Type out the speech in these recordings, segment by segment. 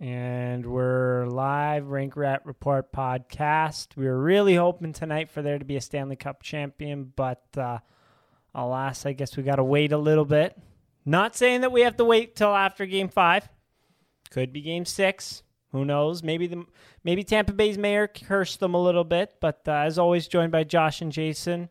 And we're live, Rank Rat Report podcast. We were really hoping tonight for there to be a Stanley Cup champion, but uh, alas, I guess we got to wait a little bit. Not saying that we have to wait till after game five. Could be game six. Who knows? Maybe the maybe Tampa Bay's mayor cursed them a little bit, but uh, as always, joined by Josh and Jason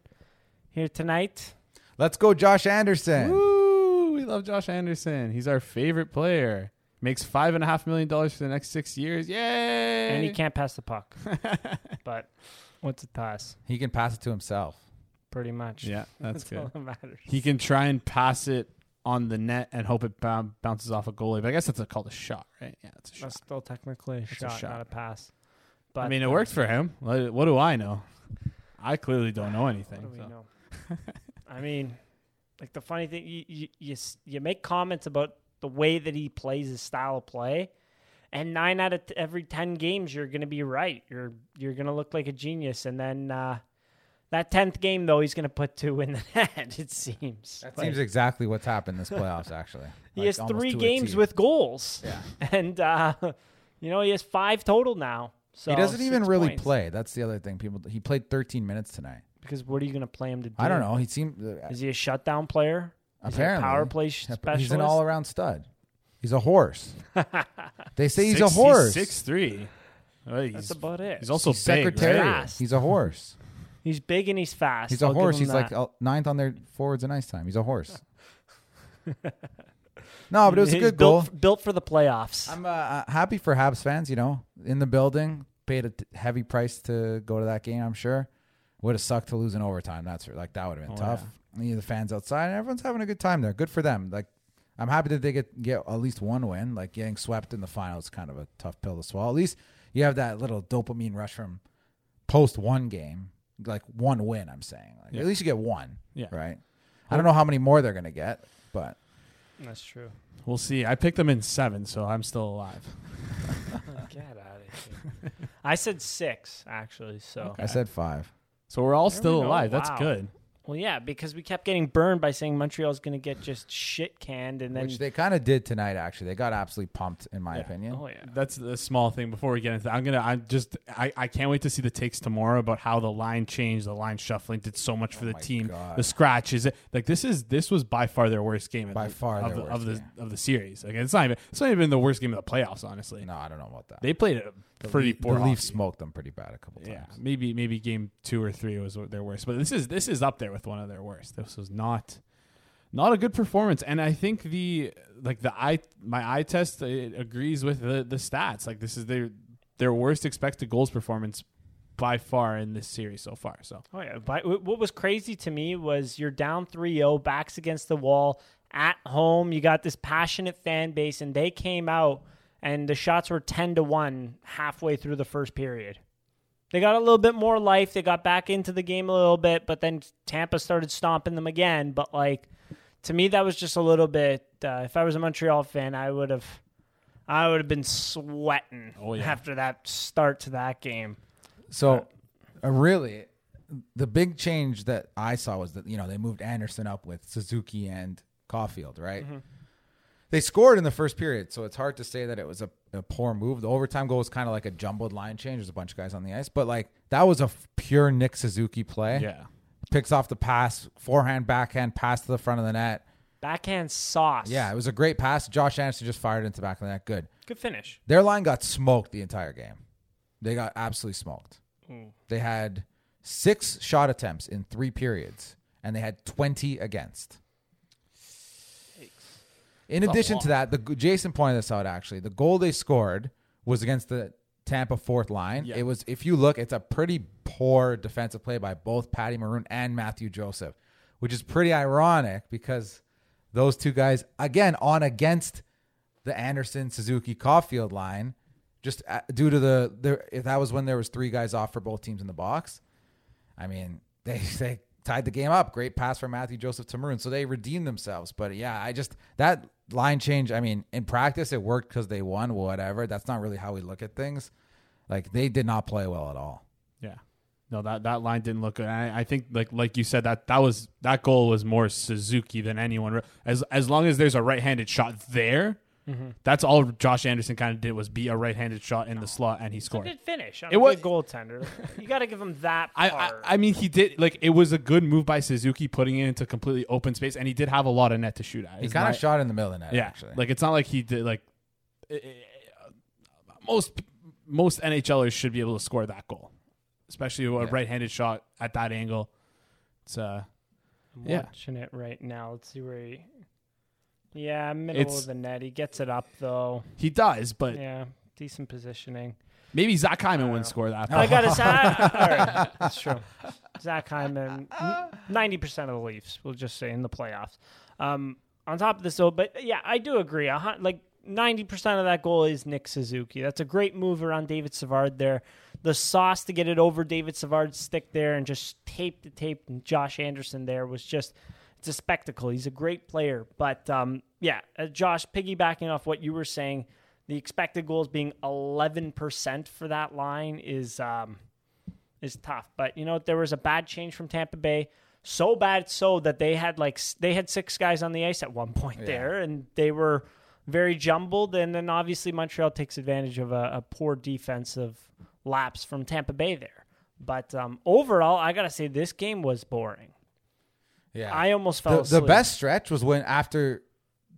here tonight. Let's go, Josh Anderson. Woo! We love Josh Anderson. He's our favorite player. Makes five and a half million dollars for the next six years. Yay! And he can't pass the puck. but what's a to us? He can pass it to himself. Pretty much. Yeah, that's, That's good. all that matters. He can try and pass it on the net and hope it bou- bounces off a goalie. But I guess that's a, called a shot, right? Yeah, it's a shot. That's still technically a It's a shot, shot. not a pass. But I mean, it worked for him. What, what do I know? I clearly don't know anything. What do we so. know? I mean, like the funny thing, you, you you you make comments about the way that he plays his style of play, and nine out of t- every ten games you're going to be right. You're you're going to look like a genius, and then uh, that tenth game though he's going to put two in the net. It seems. That Like, seems exactly what's happened this playoffs. Actually, he Like, has three games with goals, Yeah, and uh, you know he has five total now. So he doesn't even really points. play. That's the other thing. People, he played 13 minutes tonight. because what are you going to play him to do? I don't know. He seemed uh, Is he a shutdown player? Is he a apparently power play sh- specialist. He's an all-around stud. He's a horse. they say he's Six- a horse. Six three. That's about it. He's also He's big, secretary. right? Fast. He's a horse. He's big and he's fast. He's a I'll horse. He's like that. uh, ninth on their forwards and ice time. He's a horse. no, but it was a He's good goal. built, built for the playoffs. I'm uh, uh, happy for Habs fans. You know, in the building, paid a t- heavy price to go to that game. I'm sure would have sucked to lose in overtime. That's for, like that would have been Oh, tough. You the fans outside, and everyone's having a good time there. Good for them. Like I'm happy that they get get at least one win. Like getting swept in the final is kind of a tough pill to swallow. At least you have that little dopamine rush from post one game, like one win. I'm saying, like Yeah. at least you get one. Yeah. Right. I don't know how many more they're gonna get, but That's true. We'll see. I picked them in seven, so I'm still alive. Get out of here. I said six actually. So I said five. So we're all There we still go. alive. That's good. well, yeah, because we kept getting burned by saying Montreal's going to get just shit canned, and then Which they kind of did tonight. Actually, they got absolutely pumped, in my Yeah. opinion. oh yeah, That's the small thing. Before we get into that, I'm gonna. I just. I, I can't wait to see the takes tomorrow about how the line changed. The line shuffling did so much for Oh the my team. God. The scratches. Like this is. This was by far their worst game. By the- far of their the, of worst the of the series. Like it's not even. It's not even the worst game of the playoffs. Honestly, No, I don't know about that. they played a the pretty Leaf- poor. The Leafs smoked them pretty bad a couple times. Yeah, times. maybe maybe game two or three was their worst, but this is this is up there with one of their worst. This was not not a good performance, and I think the like the eye my eye test it agrees with the the stats. Like this is their their worst expected goals performance by far in this series so far. So oh yeah. But what was crazy to me was you're down 3-0, backs against the wall at home. You got this passionate fan base, and they came out and the shots were 10 to one halfway through the first period. They got a little bit more life. They got back into the game a little bit, but then Tampa started stomping them again. But like to me, that was just a little bit. Uh, if I was a Montreal fan, I would have, I would have been sweating Oh, yeah. after that start to that game. So, uh, really, the big change that I saw was that you know they moved Anderson up with Suzuki and Caufield, right? Mm-hmm. They scored in the first period, so it's hard to say that it was a, a poor move. The overtime goal was kind of like a jumbled line change. There's a bunch of guys on the ice, but like that was a f- pure Nick Suzuki play. yeah, Picks off the pass, forehand, backhand, pass to the front of the net. Backhand sauce. Yeah, it was a great pass. Josh Anderson just fired into the back of the net. Good. good finish. Their line got smoked the entire game. They got absolutely smoked. Mm. They had six shot attempts in three periods, and they had 20 against. In addition to that, the Jason pointed this out actually. The goal they scored was against the Tampa fourth line. Yeah. It was, if you look, it's a pretty poor defensive play by both Patty Maroon and Matthew Joseph, which is pretty ironic because those two guys, again, on against the Anderson Suzuki Caufield line, just uh, due to the there. If that was when there was three guys off for both teams in the box, I mean they they tied the game up. Great pass from Matthew Joseph to Maroon, so they redeemed themselves. But yeah, I just that line change. I mean, in practice it worked because they won. Whatever. That's not really how we look at things. Like they did not play well at all. yeah. No, that, that line didn't look good. I, I think like like you said that that was that goal was more Suzuki than anyone. As as long as there's a right-handed shot there, That's all Josh Anderson kind of did was be a right-handed shot in the slot, and he It's a scored. good finish. I'm It a was- good goaltender. you got to give him that I, part. I I mean he did like it was a good move by Suzuki putting it into completely open space, and he did have a lot of net to shoot at. He kind of shot in the middle of the net, yeah, actually. like it's not like he did like eh, eh, most most NHLers should be able to score that goal, especially a Yeah. right-handed shot at that angle. It's uh I'm yeah. watching it right now. Let's see where he. Yeah, middle It's- of the net. He gets it up though. he does, but Yeah, decent positioning. maybe Zach Hyman wouldn't score that. I got a right, that's true. Zach Hyman, ninety percent of the Leafs. We'll just say in the playoffs. Um, on top of this, though, but yeah, I do agree. Hun- Like ninety percent of that goal is Nick Suzuki. That's a great move around David Savard there. The sauce to get it over David Savard's stick there and just tape the tape and Josh Anderson there was just it's a spectacle. He's a great player, but um, yeah, uh, Josh, piggybacking off what you were saying, the expected goals being eleven percent for that line is um, is tough. But you know, there was a bad change from Tampa Bay. So bad, so that they had like they had six guys on the ice at one point there, and they were very jumbled. And then obviously Montreal takes advantage of a, a poor defensive lapse from Tampa Bay there. But um, overall, I gotta say this game was boring. Yeah. I almost fell the, asleep. the best stretch was when after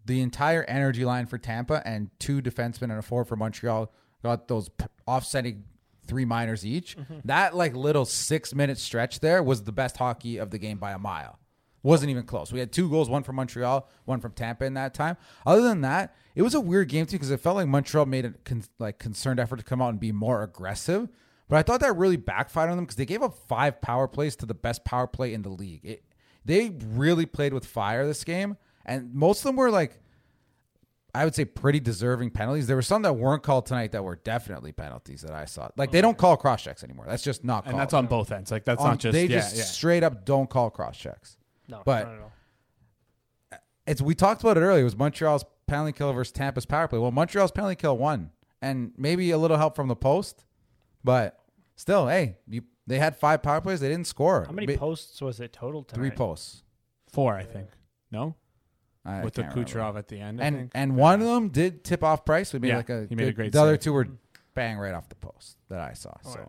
the entire energy line for Tampa and two defensemen and a forward for Montreal got those p- offsetting three minors each. Mm-hmm. That like little six minute stretch there was the best hockey of the game by a mile. Wasn't even close. We had two goals, one from Montreal, one from Tampa in that time. Other than that, it was a weird game too because it felt like Montreal made a con- like concerned effort to come out and be more aggressive. But I thought that really backfired on them because they gave up five power plays to the best power play in the league. It, they really played with fire this game, and most of them were like, I would say, pretty deserving penalties. There were some that weren't called tonight that were definitely penalties that I saw. Like they don't call cross checks anymore. That's just not. and that's on both ends. Like that's On- not just they yeah, just yeah. straight up don't call cross checks. no, but- no, no, no. It's we talked about it earlier. It was Montreal's penalty kill versus Tampa's power play. Well, Montreal's penalty kill won, and maybe a little help from the post, but still, hey, you, they had five power plays. They didn't score. How many Ba- posts was it total tonight? Three posts. four, I think. No, I with the can't remember. Kucherov at the end. I and think. and one of them did tip off Price. We made Yeah, like a he made a great The other save. two were bang right off the post that I saw. Oh, so yeah.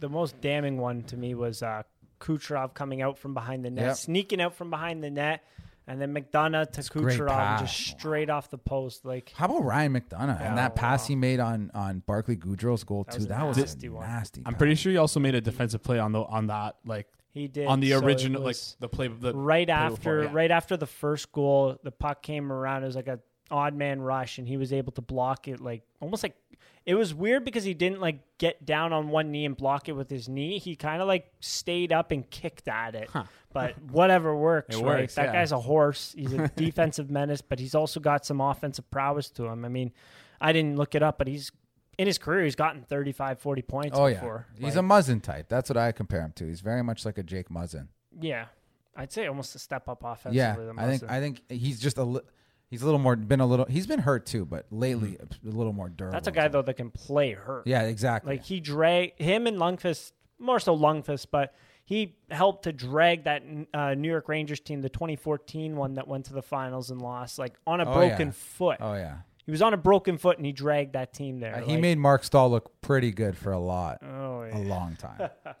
The most damning one to me was uh, Kucherov coming out from behind the net, Yep. sneaking out from behind the net, and then McDonagh to great Kucherov just straight off the post. Like how about Ryan McDonagh Yeah, and that pass he made on on Barclay Goodrow's goal That too? was a that was nasty a one. nasty. I'm pretty sure he also made a defensive play on the on that like he did on the so original like the play the right play after before, yeah. right after the first goal, the puck came around. It was like a odd man rush, and he was able to block it like almost like it was weird because he didn't like get down on one knee and block it with his knee. He kind of like stayed up and kicked at it. But whatever works, It right? works, that yeah. guy's a horse. He's a defensive menace, but he's also got some offensive prowess to him. I mean, I didn't look it up, but he's in his career he's gotten 35 40 points Oh yeah, he's Like, a Muzzin type. That's what I compare him to. He's very much like a Jake Muzzin. yeah. I'd say almost a step up offensively. Yeah, I think I think he's just a li- he's a little more been a little he's been hurt too, but lately Mm-hmm. a little more durable. That's a guy though that can play hurt. Yeah, exactly. Like he drag him and Lundqvist, more so Lundqvist, but he helped to drag that uh, New York Rangers team, the 2014 one that went to the finals and lost, like on a Oh, broken yeah. foot. oh yeah, He was on a broken foot and he dragged that team there. Uh, he Like, made Marc Staal look pretty good for a lot, Oh a long time.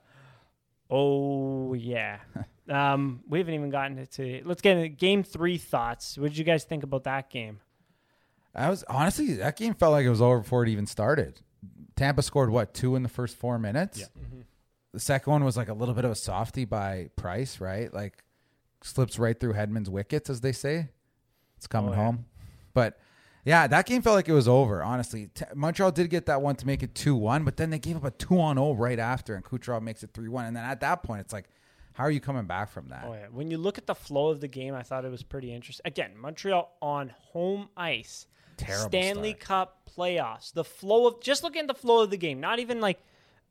Oh yeah. um, we haven't even gotten into. Let's get into game three thoughts. What did you guys think about that game? I was honestly that game felt like it was over before it even started. Tampa scored what two in the first four minutes. Yeah. The second one was like a little bit of a softy by Price, right? Like slips right through Hedman's wickets, as they say. It's coming Oh, yeah. home. But yeah, that game felt like it was over. Honestly, T- Montreal did get that one to make it two one, but then they gave up a two on zero right after, and Kucherov makes it three one. And then at that point, it's like, how are you coming back from that? Oh yeah. When you look at the flow of the game, I thought it was pretty interesting. Again, Montreal on home ice. Terrible Stanley start. Cup playoffs. The flow of just look at the flow of the game, not even like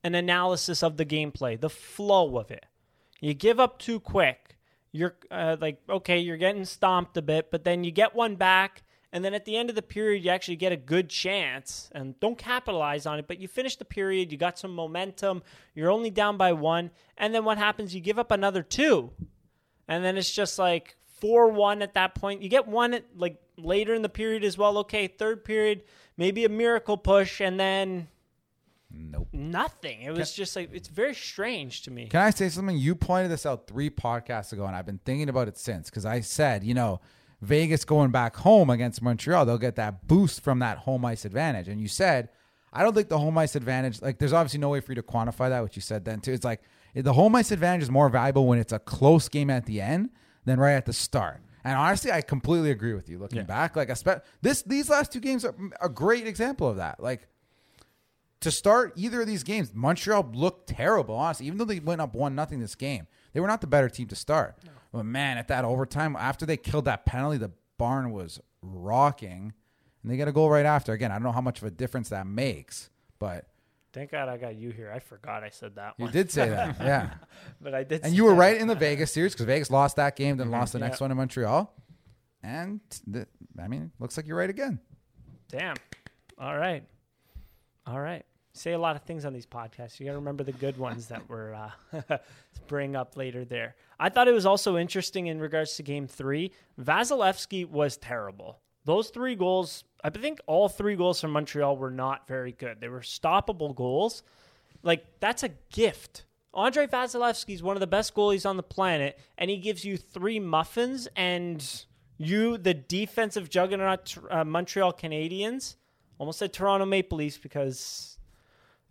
an analysis of the gameplay. The flow of it. You give up too quick. You're uh, like okay, you're getting stomped a bit, but then you get one back, and then at the end of the period, you actually get a good chance and don't capitalize on it. But you finish the period, you got some momentum. You're only down by one, and then what happens? You give up another two, and then it's just like four one at that point. You get one at like later in the period as well. Okay, third period, maybe a miracle push, and then Nope. nothing. It was just like it's very strange to me. Can I say something? You pointed this out three podcasts ago, and I've been thinking about it since because I said, you know, Vegas going back home against Montreal, they'll get that boost from that home ice advantage. And you said, I don't think the home ice advantage, like, there's obviously no way for you to quantify that, which you said then too. It's like the home ice advantage is more valuable when it's a close game at the end than right at the start. And honestly, I completely agree with you. Looking Yeah. back, like, espe- this these last two games are a great example of that. Like, to start either of these games, Montreal looked terrible, honestly. Even though they went up one nothing this game, they were not the better team to start. But man, at that overtime, after they killed that penalty, the barn was rocking, and they get a goal right after. Again, I don't know how much of a difference that makes, but Thank God I got you here. I forgot I said that you one, did say that, yeah. but I did. And you were that. right in the Vegas series because Vegas lost that game, then mm-hmm. lost the next one in Montreal, and the, I mean, looks like you're right again. Damn. All right. All right. Say a lot of things on these podcasts. You got to remember the good ones that we're uh, bring up later there. I thought it was also interesting in regards to game three. Vasilevskiy was terrible. Those three goals, I think all three goals from Montreal were not very good. They were stoppable goals. Like, that's a gift. Andrei Vasilevskiy is one of the best goalies on the planet, and he gives you three muffins, and you, the defensive juggernaut uh, Montreal Canadiens, almost said Toronto Maple Leafs because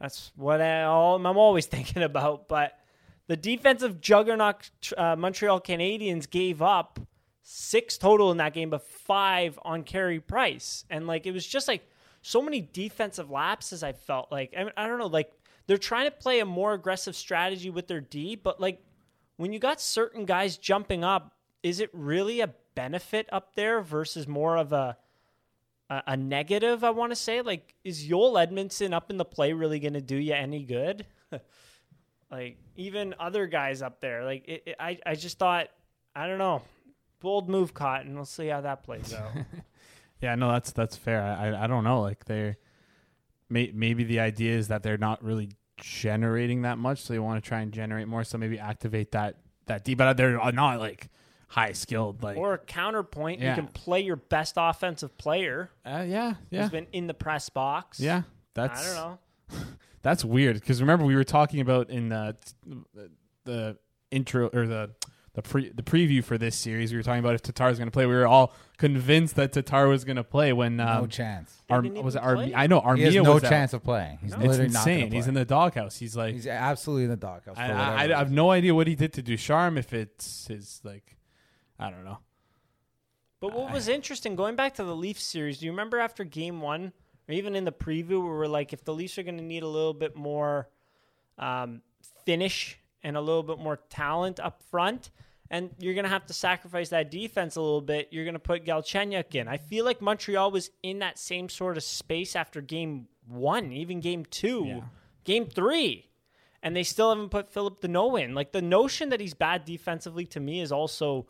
that's what I, all, I'm always thinking about. But the defensive juggernaut uh, Montreal Canadiens gave up six total in that game, but five on Carey Price, and like it was just like so many defensive lapses. I felt like I, mean, I don't know, like they're trying to play a more aggressive strategy with their D, but like when you got certain guys jumping up, is it really a benefit up there versus more of a a, negative? I want to say, like, is Joel Edmundson up in the play really going to do you any good? like even other guys up there, like it, it, I I just thought I don't know, bold move and we'll see how that plays out. Yeah, no, that's that's fair. I I, I don't know. Like they're may, maybe the idea is that they're not really generating that much, so they want to try and generate more. So maybe activate that that D, but they're not like high skilled. Like or a counterpoint, Yeah. you can play your best offensive player uh, yeah, yeah, who's been in the press box. yeah. That's I don't know. That's weird because remember we were talking about in the the intro or the the pre the preview for this series. We were talking about if Tatar is going to play. We were all convinced that Tatar was going to play when No um, chance. They Ar- was it even Armi- I know Armia He has no was out. chance of playing. He's No. It's literally not gonna insane. He's in the doghouse. He's like He's absolutely in the doghouse. for I, I, I have no idea what he did to Ducharme. If it's his like, I don't know. But what was interesting, going back to the Leafs series, do you remember after game one, or even in the preview, where we're like, if the Leafs are going to need a little bit more um, finish and a little bit more talent up front, and you're going to have to sacrifice that defense a little bit, you're going to put Galchenyuk in. I feel like Montreal was in that same sort of space after game one, even game two, Yeah. game three. And they still haven't put Phillip Danault in. Like the notion that he's bad defensively to me is also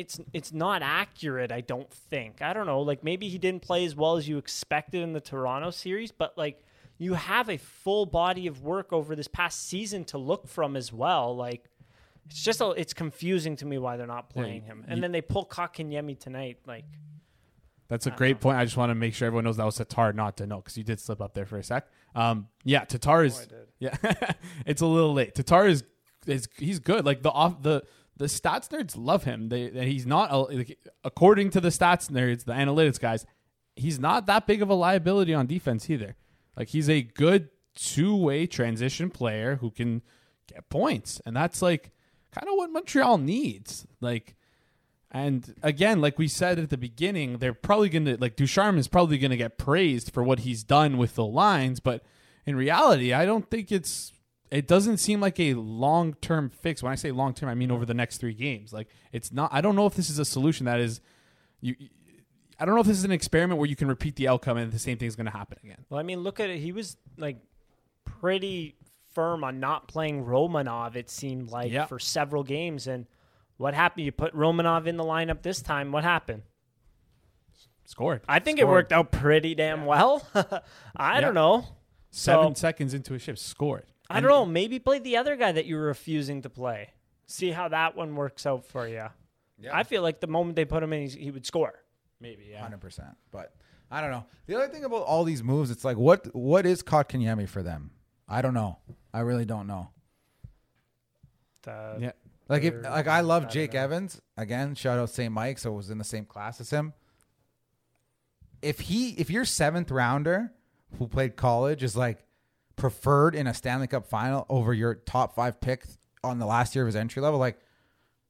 it's it's not accurate i don't think i don't know like maybe he didn't play as well as you expected in the toronto series but like you have a full body of work over this past season to look from as well like it's just a, it's confusing to me why they're not playing him and you- then they pull Kotkaniemi tonight like That's a great point. I just want to make sure everyone knows that was Tatar, not to know, because you did slip up there for a sec. Um, yeah, Tatar is. Yeah, it's a little late. Tatar is is he's good. Like the off the the stats nerds love him. They he's not according to the stats nerds, the analytics guys. He's not that big of a liability on defense either. Like he's a good two way transition player who can get points, and that's like kind of what Montreal needs. Like. And again, like we said at the beginning, they're probably going to like Ducharme is probably going to get praised for what he's done with the lines, but in reality, I don't think it's it doesn't seem like a long-term fix. When I say long-term, I mean over the next 3 games. Like it's not I don't know if this is a solution that is you I don't know if this is an experiment where you can repeat the outcome and the same thing is going to happen again. well i mean look at it he was like pretty firm on not playing romanov it seemed like Yeah. for several games and what happened you put romanov in the lineup this time what happened Scored. I think it worked out pretty damn well. I Yeah. don't know. 7 So- seconds into a shift scored. I don't know. Maybe play the other guy that you were refusing to play. See how that one works out for you. Yeah. I feel like the moment they put him in, he would score. Maybe, yeah. hundred percent. But I don't know. The other thing about all these moves, it's like what what is Kotkaniemi for them? I don't know. I really don't know. The- Yeah. Like if like I love I Jake know. Evans again. Shout out St. Mike, so it was in the same class as him. If he if your seventh rounder who played college is like preferred in a Stanley Cup final over your top five pick on the last year of his entry level, like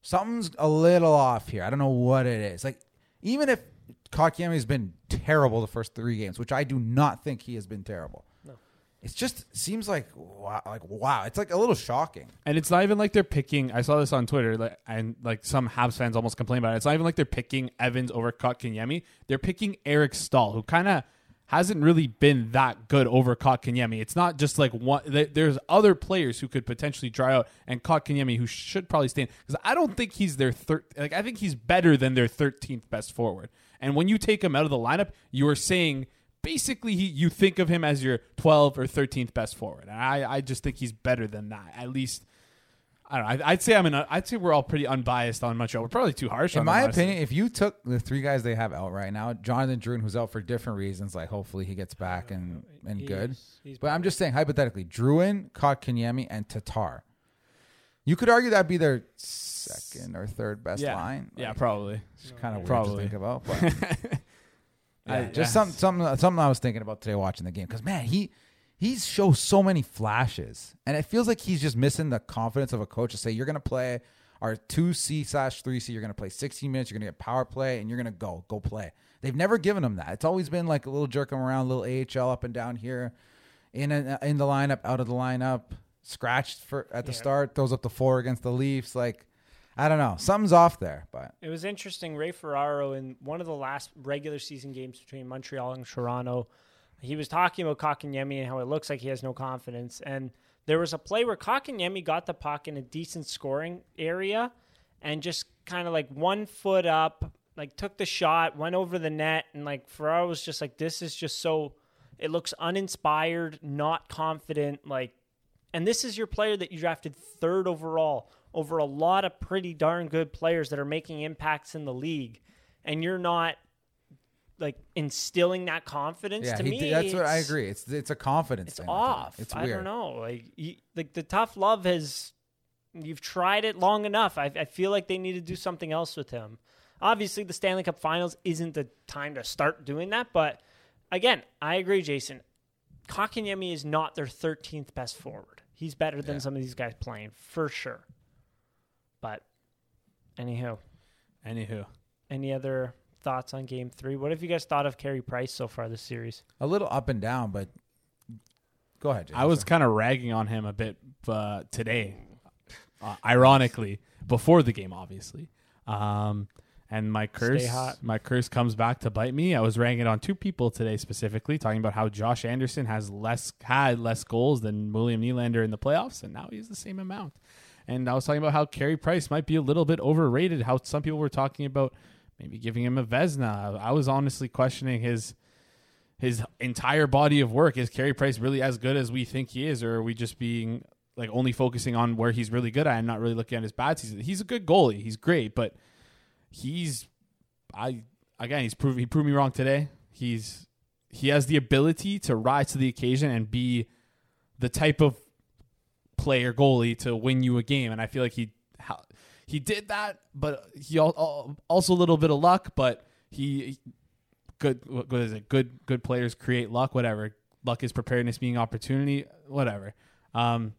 something's a little off here. I don't know what it is. Like even if Kotkaniemi has been terrible the first three games, which I do not think he has been terrible. No. It just seems like wow, like wow. It's like a little shocking. And it's not even like they're picking. I saw this on Twitter, like, and like some Habs fans almost complain about it. It's not even like they're picking Evans over Kotkaniemi. They're picking Eric Staal, who kind of hasn't really been that good over Kotkaniemi. It's not just like one. There's other players who could potentially dry out, and Kotkaniemi who should probably stand because I don't think he's their third. Like I think he's better than their 13th best forward. And when you take him out of the lineup, you are saying basically he, you think of him as your 12 or 13th best forward. And I, I just think he's better than that. At least I don't know. I, I'd say I'm an. I'd say we're all pretty unbiased on Montreal. We're probably too harsh. In on them, my opinion, if you took the three guys they have out right now, Jonathan Drouin, who's out for different reasons, like hopefully he gets back and, and good. He's- he's But I'm just saying, hypothetically, Drouin, Kotkaniemi, and Tatar. You could argue that'd be their second or third best yeah, line. yeah, probably. It's kind of weird Probably. to think about. But I- just yeah. something, something, something I was thinking about today watching the game. Because man, he he shows so many flashes, and it feels like he's just missing the confidence of a coach to say, "You're going to play our two C slash three C. You're going to play 16 minutes. You're going to get power play, and you're going to go go play." They've never given him that. It's always been like a little jerk him around, a little AHL up and down here, in and uh, in the lineup, out of the lineup, scratched for at the Yeah. start, throws up the four against the Leafs. Like I don't know, something's off there, but. It was interesting. Ray Ferraro in one of the last regular season games between Montreal and Toronto, he was talking about Kotkaniemi and how it looks like he has no confidence. And there was a play where Kotkaniemi got the puck in a decent scoring area and just kind of like one foot up, like took the shot, went over the net, and like Ferraro was just like, "This is just so." It looks uninspired, not confident, like and this is your player that you drafted third overall over a lot of pretty darn good players that are making impacts in the league, and you're not like instilling that confidence. Yeah, to he me. That's what I agree. It's it's a confidence. It's thing off. It's I don't know. Like, you, like the tough love has. You've tried it long enough. I, I feel like they need to do something else with him. Obviously, the Stanley Cup Finals isn't the time to start doing that. But again, I agree, Jason. Kotkaniemi is not their 13th best forward. He's better than Yeah. some of these guys playing for sure. But anyhow, Anywho, any other thoughts on Game Three? What have you guys thought of Carey Price so far this series? A little up and down, but go ahead. James. I was kind of ragging on him a bit uh, today, uh, ironically, before the game, obviously. Um, and my curse, my curse comes back to bite me. I was ragging on two people today specifically, talking about how Josh Anderson has less had less goals than William Nylander in the playoffs, and now he has the same amount. And I was talking about how Carey Price might be a little bit overrated. How some people were talking about maybe giving him a Vezina. I was honestly questioning his his entire body of work. Is Carey Price really as good as we think he is, or are we just being like only focusing on where he's really good at and not really looking at his bad season? He's a good goalie. He's great, but he's I again he's proved he proved me wrong today. He's he has the ability to rise to the occasion and be the type of player goalie to win you a game, and I feel like he he did that, but he al- al- also a little bit of luck, but he good what what is it? Good good players create luck, whatever. Luck is preparedness being opportunity, whatever. Um,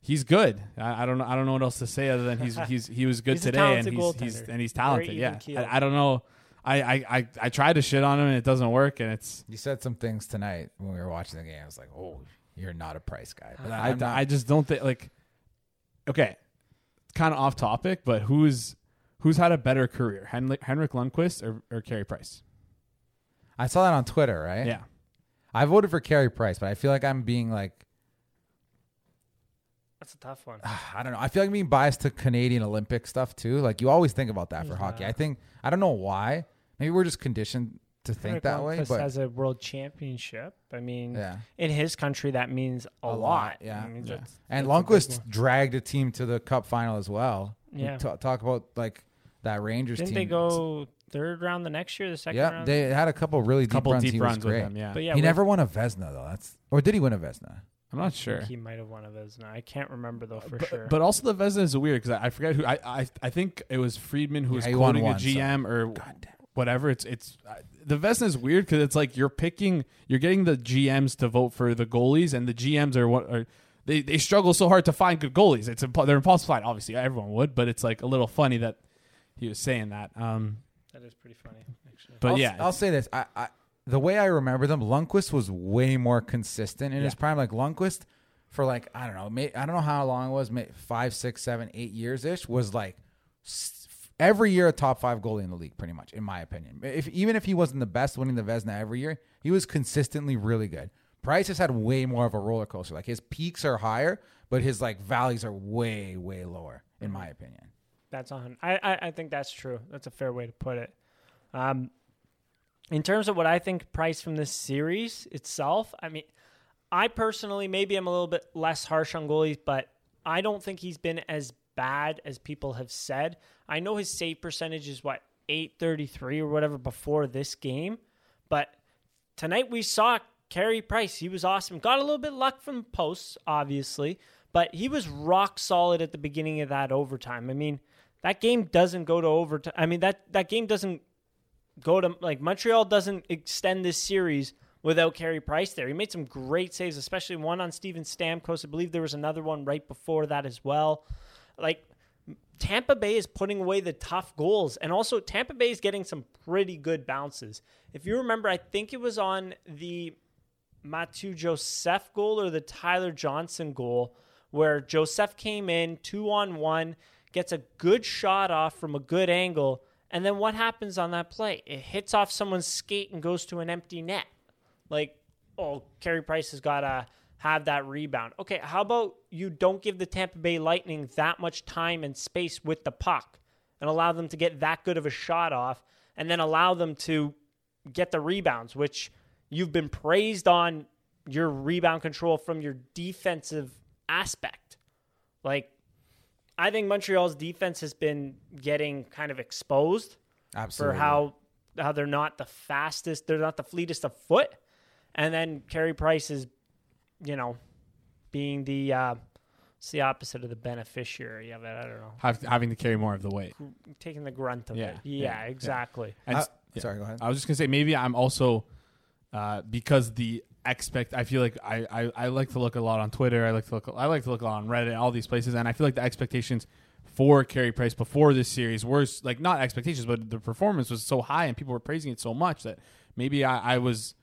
he's good. I, I don't know. I don't know what else to say other than he's he's he was good He's today, and he's, he's and he's talented. Yeah. I, I don't know. I, I I I tried to shit on him and it doesn't work, and it's You said some things tonight when we were watching the game. I was like, "Oh, you're not a price guy." But I, I'm not- I just don't think like okay, kind of off topic, but who's who's had a better career, Henrik, Henrik Lundqvist or or Carey Price? I saw that on Twitter, right? Yeah, I voted for Carey Price, but I feel like I'm being like, That's a tough one. I don't know. I feel like I'm being biased to Canadian Olympic stuff too. Like you always think about that for hockey. I think I don't know why. Maybe we're just conditioned to think Henrik that way. Lundqvist But has a world championship. I mean, yeah, in his country, that means a, A lot, lot. yeah. I mean, Yeah. that's- and that's a big Lundqvist one. dragged a team to the Cup final as well. We Yeah. ta- talk about like that Rangers Didn't team. they go third round the next year, the second Yeah, round. they had a couple really deep couple runs. deep he runs was with great. them. Yeah, but yeah, he never won a Vezina though. That's or did he win a Vezina? I'm I not think sure. he might have won a Vezina. I can't remember though for but, sure. but also the Vezina is weird because I, I forget who I, I I think it was Friedman who was Yeah, he won quoting one, a so- GM or whatever. It's it's uh, the Vezina is weird because it's like you're picking you're getting the GMs to vote for the goalies and the GMs are what are they, they struggle so hard to find good goalies. It's impo- they're impossible to find. Obviously, everyone would, but it's like a little funny that he was saying that. Um, that is pretty funny, actually. but I'll, yeah, I'll say this: I, I the way I remember them, Lundqvist was way more consistent in his Yeah. prime. Like Lundqvist, for like I don't know, may, I don't know how long it was, may, five, six, seven, eight years ish, was like s- every year a top five goalie in the league, pretty much, in my opinion. If even if he wasn't the best winning the Vezina every year, he was consistently really good. Price has had way more of a roller coaster. Like his peaks are higher, but his like valleys are way, way lower, in my opinion. That's on. I, I I think that's true. That's a fair way to put it. Um, in terms of what I think Price from this series itself, I mean, I personally maybe I'm a little bit less harsh on goalies, but I don't think he's been as bad as people have said. I know his save percentage is what 833 or whatever before this game, but tonight we saw Carey Price. He was awesome. Got a little bit luck from posts, obviously, but he was rock solid at the beginning of that overtime. I mean, that game doesn't go to overtime. I mean, that that game doesn't go to like Montreal doesn't extend this series without Carey Price there. He made some great saves, especially one on Steven Stamkos. I believe there was another one right before that as well. Like Tampa Bay is putting away the tough goals, and also Tampa Bay is getting some pretty good bounces. If you remember, I think it was on the Matthew Joseph goal or the Tyler Johnson goal where Joseph came in two on one, gets a good shot off from a good angle, and then what happens on that play? It hits off someone's skate and goes to an empty net. Like, oh, Carey Price has got to have that rebound. Okay, how about you don't give the Tampa Bay Lightning that much time and space with the puck and allow them to get that good of a shot off and then allow them to get the rebounds, which you've been praised on your rebound control from your defensive aspect. Like, I think Montreal's defense has been getting kind of exposed Absolutely. for how how they're not the fastest, they're not the fleetest of foot, and then Carey Price is, you know, being the uh, it's the opposite of the beneficiary of it. I don't know, have, having to carry more of the weight. taking the grunt of Yeah, it. yeah, Yeah, yeah. exactly. And Uh, yeah. Sorry, go ahead. I was just gonna say maybe I'm also uh, because the expect. I feel like I, I I like to look a lot on Twitter. I like to look. I like to look a lot on Reddit. All these places, and I feel like the expectations for Carey Price before this series were like not expectations, but the performance was so high, and people were praising it so much that maybe I, I was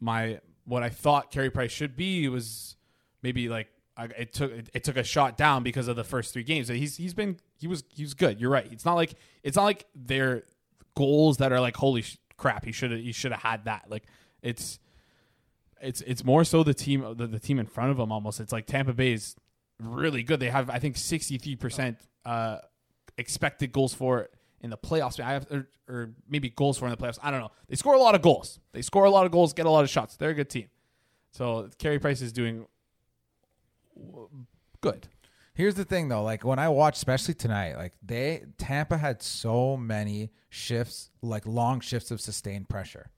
my what I thought Carey Price should be was maybe like. I, it took it, it took a shot down because of the first three games. He's he's been he was he was good. You're right. It's not like it's not like they're goals that are like holy sh- crap. He should have he should have had that. Like it's it's it's more so the team the, the team in front of them almost. It's like Tampa Bay is really good. They have I think 63 percent uh, expected goals for in the playoffs. I have or, or maybe goals for in the playoffs. I don't know. They score a lot of goals. They score a lot of goals. Get a lot of shots. They're a good team. So Carey Price is doing good. Here's the thing though, like when I watched, especially tonight, like they Tampa had so many shifts, like long shifts of sustained pressure.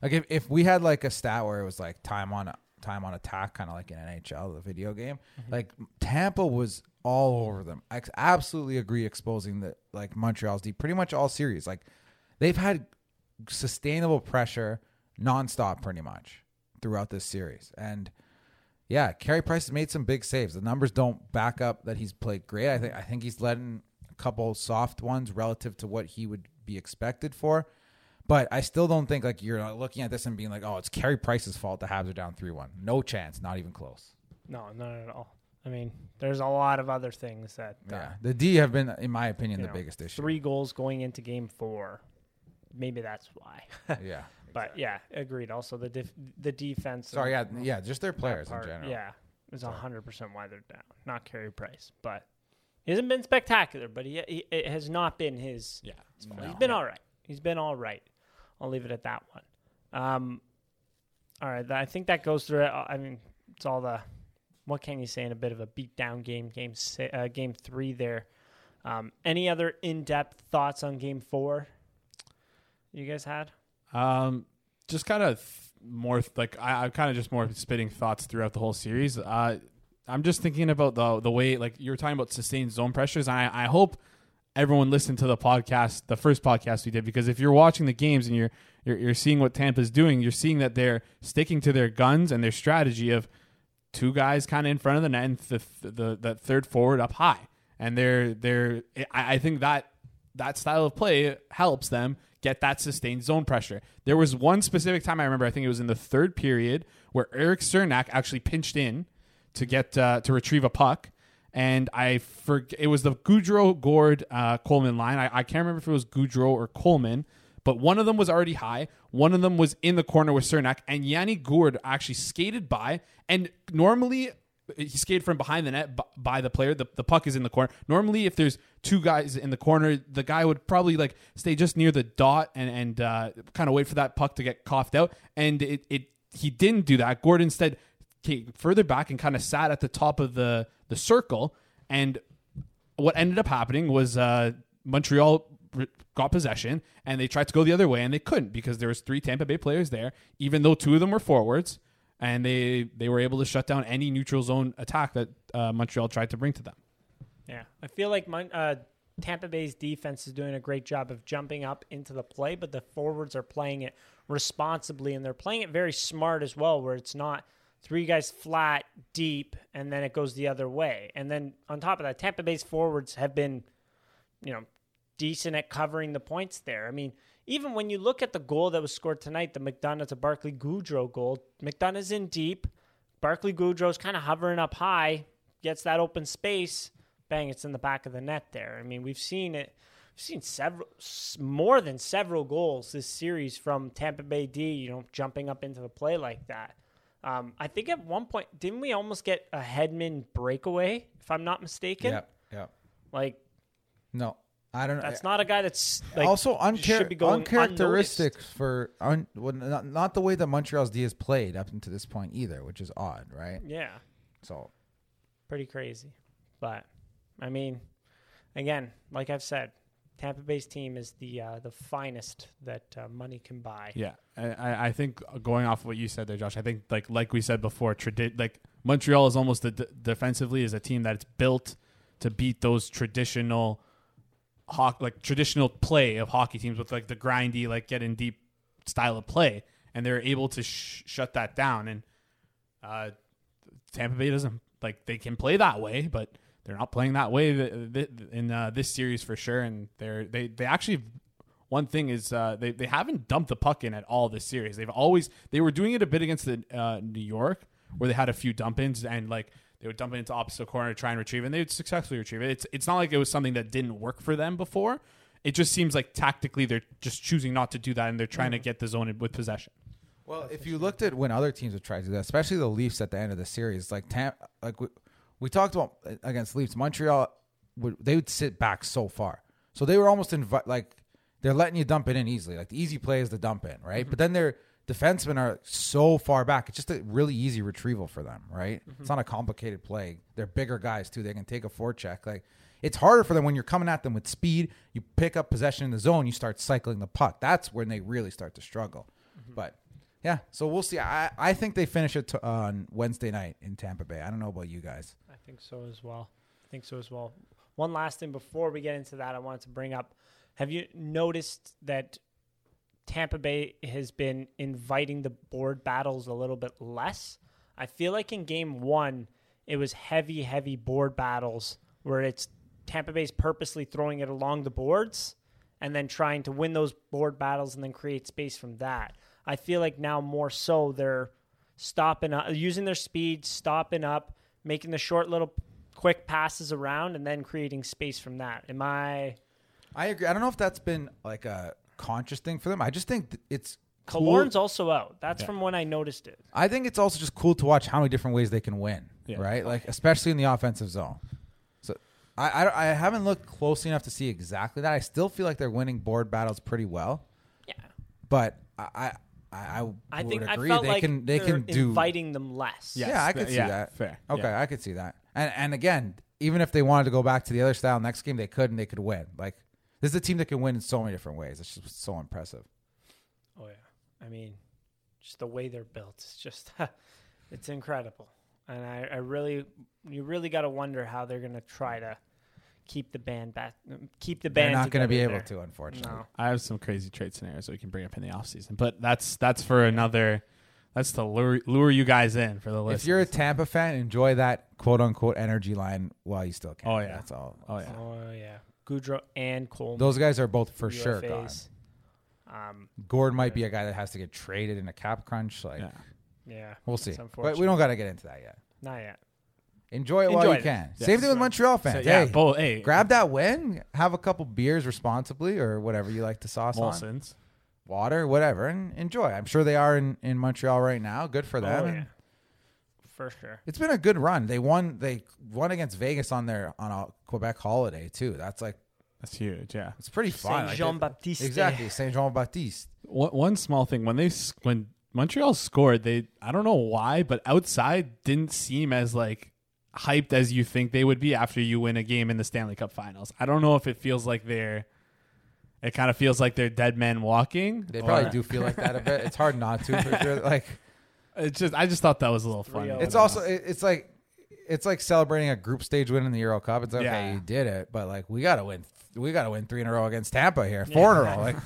Like if, if we had like a stat where it was like time on time on attack, kind of like in NHL, the video game, mm-hmm. like Tampa was all over them. I absolutely agree, exposing the like Montreal's deep, pretty much all series. Like they've had sustainable pressure nonstop, pretty much throughout this series, and yeah, Carey Price has made some big saves. The numbers don't back up that he's played great. I think I think he's letting a couple soft ones relative to what he would be expected for. But I still don't think like you're looking at this and being like, oh, it's Carey Price's fault the Habs are down three one. No chance, not even close. No, not at all. I mean, there's a lot of other things that uh, Yeah, the D have been, in my opinion, the know, biggest issue. Three goals going into Game Four. Maybe that's why. Yeah. but yeah, agreed. Also, the def- the defense. Sorry. Yeah. Yeah. Just their players in general. Yeah, is hundred percent why they're down. Not Carey Price, but he hasn't been spectacular. But he, he it has not been his. Yeah. He's been all right. He's been all right. I'll leave it at that one. Um, all right. I think that goes through it. I mean, it's all the. What can you say in a bit of a beatdown game? Game uh, game three there. Um, any other in-depth thoughts on game four? you guys had? Um, just kind of th- more th- like I, I'm kind of just more spitting thoughts throughout the whole series. Uh, I'm just thinking about the the way like you were talking about sustained zone pressures. I I hope everyone listened to the podcast, the first podcast we did, because if you're watching the games and you're you're, you're seeing what Tampa's doing, you're seeing that they're sticking to their guns and their strategy of two guys kind of in front of the net and the the, the third forward up high, and they're they're I, I think that that style of play helps them get that sustained zone pressure. There was one specific time I remember, I think it was in the third period, where Eric Cernak actually pinched in to get uh, to retrieve a puck. And I forget it was the Goodrow Gord uh, Coleman line. I, I can't remember if it was Goodrow or Coleman, but one of them was already high. One of them was in the corner with Cernak, and Yanni Gourde actually skated by. And normally he skated from behind the net by the player. The, the puck is in the corner. Normally, if there's two guys in the corner, the guy would probably like stay just near the dot and and uh, kind of wait for that puck to get coughed out. And it, it he didn't do that. Gordon instead came further back and kind of sat at the top of the the circle. And what ended up happening was uh, Montreal re- got possession and they tried to go the other way and they couldn't because there was three Tampa Bay players there, even though two of them were forwards and they they were able to shut down any neutral zone attack that uh, Montreal tried to bring to them. Yeah, I feel like my, uh, Tampa Bay's defense is doing a great job of jumping up into the play, but the forwards are playing it responsibly and they're playing it very smart as well, where it's not three guys flat deep and then it goes the other way. And then on top of that, Tampa Bay's forwards have been, you know, decent at covering the points there. I mean, even when you look at the goal that was scored tonight, the McDonagh to Barclay Goodrow goal, McDonagh's in deep. Barclay Goodrow's kind of hovering up high, gets that open space, bang, it's in the back of the net there. I mean, we've seen it. We've seen several, more than several goals this series from Tampa Bay D. You know, jumping up into the play like that. Um, I think at one point, didn't we almost get a Hedman breakaway? If I'm not mistaken, Yep. Yep. like No, I don't know. that's not a guy that's like also should be unchar- going uncharacteristic unnoticed. for un- well, not, not the way that Montreal's D has played up until this point either, which is odd, right? Yeah, So pretty crazy. But I mean, again, like I've said, Tampa Bay's team is the uh, the finest that uh, money can buy. Yeah, I- I, I think going off what you said there, Josh. I think like like we said before, tradi- like Montreal is almost a d- defensively is a team that's built to beat those traditional, ho- like traditional play of hockey teams with like the grindy, like get in deep style of play, and they're able to sh- shut that down. And uh, Tampa Bay doesn't like they can play that way, but they're not playing that way in uh, this series for sure. And they're they they actually one thing is uh, they they haven't dumped the puck in at all this series. They've always they were doing it a bit against the uh, New York where they had a few dump ins and like they would dump it into opposite corner to try and retrieve it and they would successfully retrieve it. It's it's not like it was something that didn't work for them before. It just seems like tactically they're just choosing not to do that and they're trying to get the zone with possession. Well, if you looked at when other teams have tried to do that, especially the Leafs at the end of the series, like Tam, like we, we talked about uh, against Leafs, Montreal, would, they would sit back so far, so they were almost invi- like they're letting you dump it in easily. Like the easy play is the dump in, right? But then their defensemen are so far back; it's just a really easy retrieval for them, right? It's mm-hmm. not a complicated play. They're bigger guys too; they can take a forecheck. Like it's harder for them when you're coming at them with speed. You pick up possession in the zone, you start cycling the puck. That's when they really start to struggle. Mm-hmm. But yeah, so we'll see. I, I think they finish it to, on Wednesday night in Tampa Bay. I don't know about you guys. I think so as well. I think so as well. One last thing before we get into that, I wanted to bring up. Have you noticed that Tampa Bay has been inviting the board battles a little bit less? I feel like in game one, it was heavy, heavy board battles where it's Tampa Bay's purposely throwing it along the boards and then trying to win those board battles and then create space from that. I feel like now more so they're stopping up, using their speed, stopping up, making the short little quick passes around, and then creating space from that. Am I? I agree. I don't know if that's been like a conscious thing for them. I just think th- it's cool. Killorn's also out. That's from when I noticed it. I think it's also just cool to watch how many different ways they can win, Yeah. right? Like especially in the offensive zone. So I, I I haven't looked closely enough to see exactly that. I still feel like they're winning board battles pretty well, Yeah, but I I I, I would think I agree felt they like can they they're can do inviting them less. Yeah. Yeah, I could see yeah, that. fair. Okay, Yeah. I could see that. And and again, even if they wanted to go back to the other style next game, they could and they could win. Like this is a team that can win in so many different ways. It's just so impressive. Oh yeah, I mean, just the way they're built, it's just it's incredible. And I, I really, you really got to wonder how they're going to try to keep the band back, keep the band. They're not going to be able there. to, unfortunately. No. I have some crazy trade scenarios that we can bring up in the offseason. But that's that's for another that's to lure, lure you guys in for the list. If you're a Tampa fan, enjoy that quote unquote energy line while you still can. Oh, yeah. that's all. Oh yeah. Oh yeah, Goodrow and Coleman. Those guys are both for sure gone. UFAs. Um, Gourde might be a guy that has to get traded in a cap crunch. Like Yeah. yeah, we'll see, but we don't got to get into that yet. not yet. Enjoy it while Enjoy you it. can. Yes. Same thing with Montreal fans. So, yeah, hey, both hey grab that win, have a couple beers responsibly, or whatever you like to sauce on, Molson's. water, whatever, and enjoy. I'm sure they are in, in Montreal right now. Good for them. Oh, yeah. For sure. It's been a good run. They won. They won against Vegas on their on a Quebec holiday too. That's like That's huge. Yeah. it's pretty fun. Like, Saint Jean it- Baptiste. Exactly, Saint Jean Baptiste. One, one small thing when they when Montreal scored, they I don't know why, but outside didn't seem as like hyped as you think they would be after you win a game in the Stanley Cup Finals. I don't know if it feels like they're. It kind of feels like they're dead men walking. They probably or- do feel like that a bit. It's hard not to for sure. Like It's just I just thought that was a little funny. it's also it- it's like it's like celebrating a group stage win in the Euro Cup. It's okay, Yeah. you did it, but like we gotta win. We gotta win three in a row against Tampa here, four in a row. Like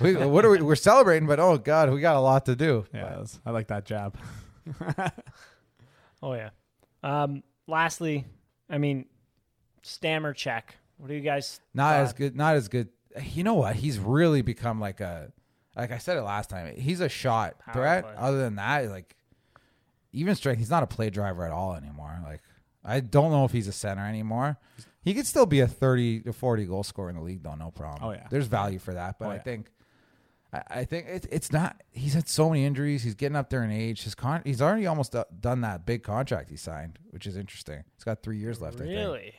we what are we? We're celebrating, but oh god, we got a lot to do. yeah, that was- I like that jab. Oh yeah. Um, lastly, I mean, Stammer check. What do you guys? Not thought? as good. Not as good. You know what? He's really become like a, like I said it last time. He's a shot Power threat. play. Other than that, like even strength, he's not a play driver at all anymore. Like I don't know if he's a center anymore. He could still be a thirty to forty goal scorer in the league, though. No problem. Oh, yeah. there's value for that. But Oh, I yeah. think, I, I think it, it's not. He's had so many injuries. He's getting up there in age. His con. He's already almost done that big contract he signed, which is interesting. He's got three years left. I. Really?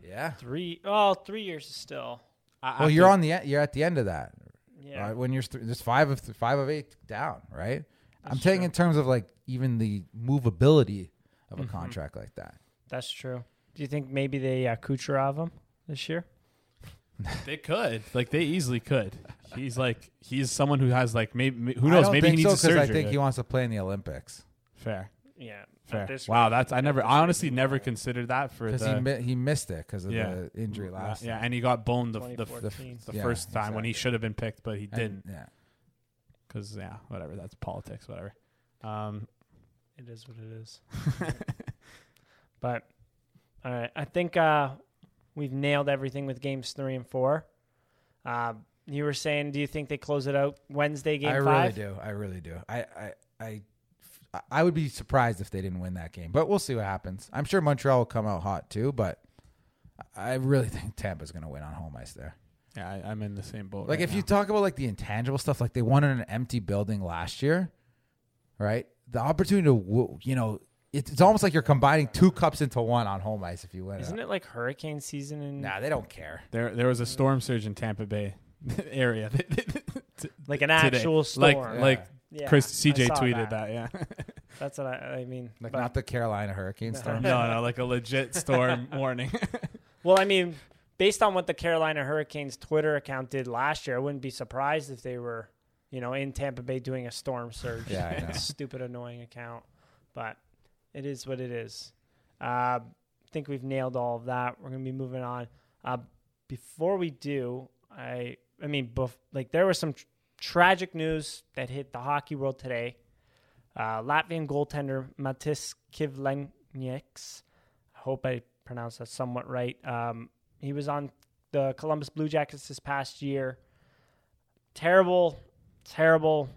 Yeah. Three? Oh, three years is still. Well, you're on the e- you're at the end of that. Yeah. Uh, when you're th- there's five of five of eight down, right? I'm saying in terms of like even the movability of a Mhm. contract like that. That's true. Do you think maybe they uh, Kucherov him this year? They could, like, they easily could. He's like, he's someone who has like, maybe who knows? Maybe he needs so a surgery. I think he wants to play in the Olympics fair, Yeah. At fair. this Wow, that's I never, I honestly never considered that for because the he mi- he missed it because of Yeah. the injury last. yeah, time. and he got boned the the, the, 2014. the Yeah, first time when he should have been picked, but he didn't Yeah, because yeah, whatever. That's politics, whatever. Um, It is what it is. but all right, I think uh, we've nailed everything with games three and four. Uh, you were saying, do you think they close it out Wednesday, game I five? really do. I really do. I, I I I would be surprised if they didn't win that game, but we'll see what happens. I'm sure Montreal will come out hot too, but I really think Tampa's going to win on home ice there. yeah, I, I'm in the same boat. Like right if you talk about like the intangible stuff, like they won in an empty building last year, right? The opportunity to, you know, it's, it's almost like you're combining two cups into one on home ice if you win. Isn't it? it like hurricane season? In, Nah, they don't care. there there was a storm surge in Tampa Bay area, like an today. actual storm. like Yeah. like Yeah, Chris CJ saw tweeted that. Yeah, That's what I, I mean. Like but- not the Carolina hurricane No. storm. no, no, like a legit storm warning. Well, I mean, based on what the Carolina Hurricanes Twitter account did last year, I wouldn't be surprised if they were, you know, in Tampa Bay doing a storm surge. Yeah, I know. Stupid, annoying account, but it is what it is. Uh, I think we've nailed all of that. We're gonna be moving on. Uh, before we do, I, I mean, bef- like there was some tr- tragic news that hit the hockey world today. Uh, Latvian goaltender Matiss Kivlenieks, I hope I pronounced that somewhat right. Um, he was on the Columbus Blue Jackets this past year. Terrible, terrible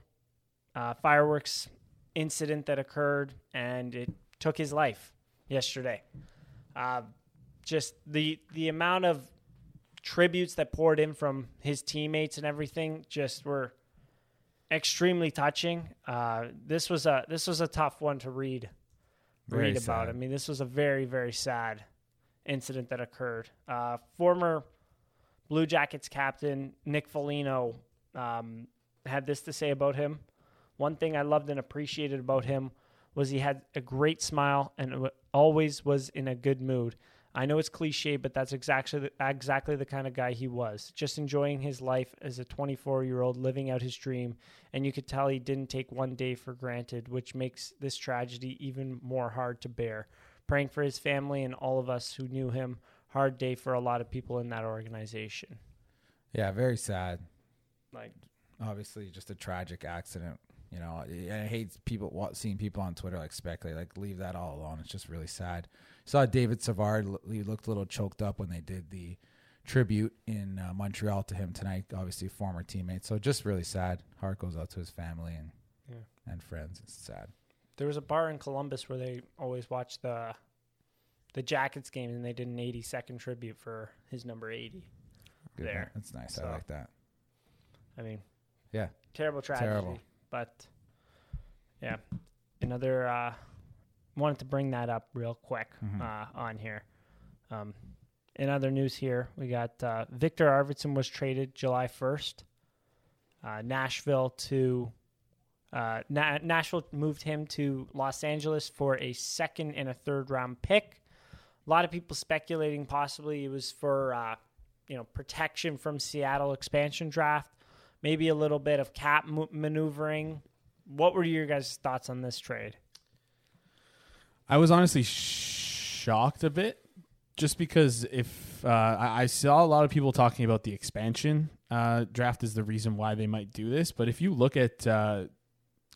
uh, fireworks incident that occurred, and it took his life yesterday. Uh, just the the amount of tributes that poured in from his teammates and everything just were extremely touching. Uh, this was a this was a tough one to read Very read about. sad. I mean, this was a very very sad incident that occurred. Uh, former Blue Jackets captain Nick Foligno um, had this to say about him. One thing I loved and appreciated about him was he had a great smile and always was in a good mood. I know it's cliche, but that's exactly the, exactly the kind of guy he was. Just enjoying his life as a 24 year old, living out his dream, and you could tell he didn't take one day for granted, which makes this tragedy even more hard to bear. Praying for his family and all of us who knew him. Hard day for a lot of people in that organization. Yeah, very sad. Like Obviously, just a tragic accident. You know, I I hate people seeing people on Twitter like speculate, like leave that all alone. It's just really sad. Saw David Savard; he looked a little choked up when they did the tribute in uh, Montreal to him tonight. Obviously, former teammate. So just really sad. Heart goes out to his family and Yeah. and friends. It's sad. there was a bar in Columbus where they always watched the the Jackets game, and they did an 80 second tribute for his number 80. Good There. man. That's nice. So- I like that. I mean, Yeah. terrible tragedy. Terrible. But yeah, another. Uh, wanted to bring that up real quick Mhm. uh, on here. Um, in other news, here we got uh, Victor Arvidsson was traded July first. Uh, Nashville to uh, Na- Nashville moved him to Los Angeles for a second and a third round pick. A lot of people speculating possibly it was for uh, you know protection from Seattle expansion draft, maybe a little bit of cap maneuvering. What were your guys' thoughts on this trade? I was honestly shocked a bit, just because if uh, I, I saw a lot of people talking about the expansion uh, draft is the reason why they might do this, but if you look at uh,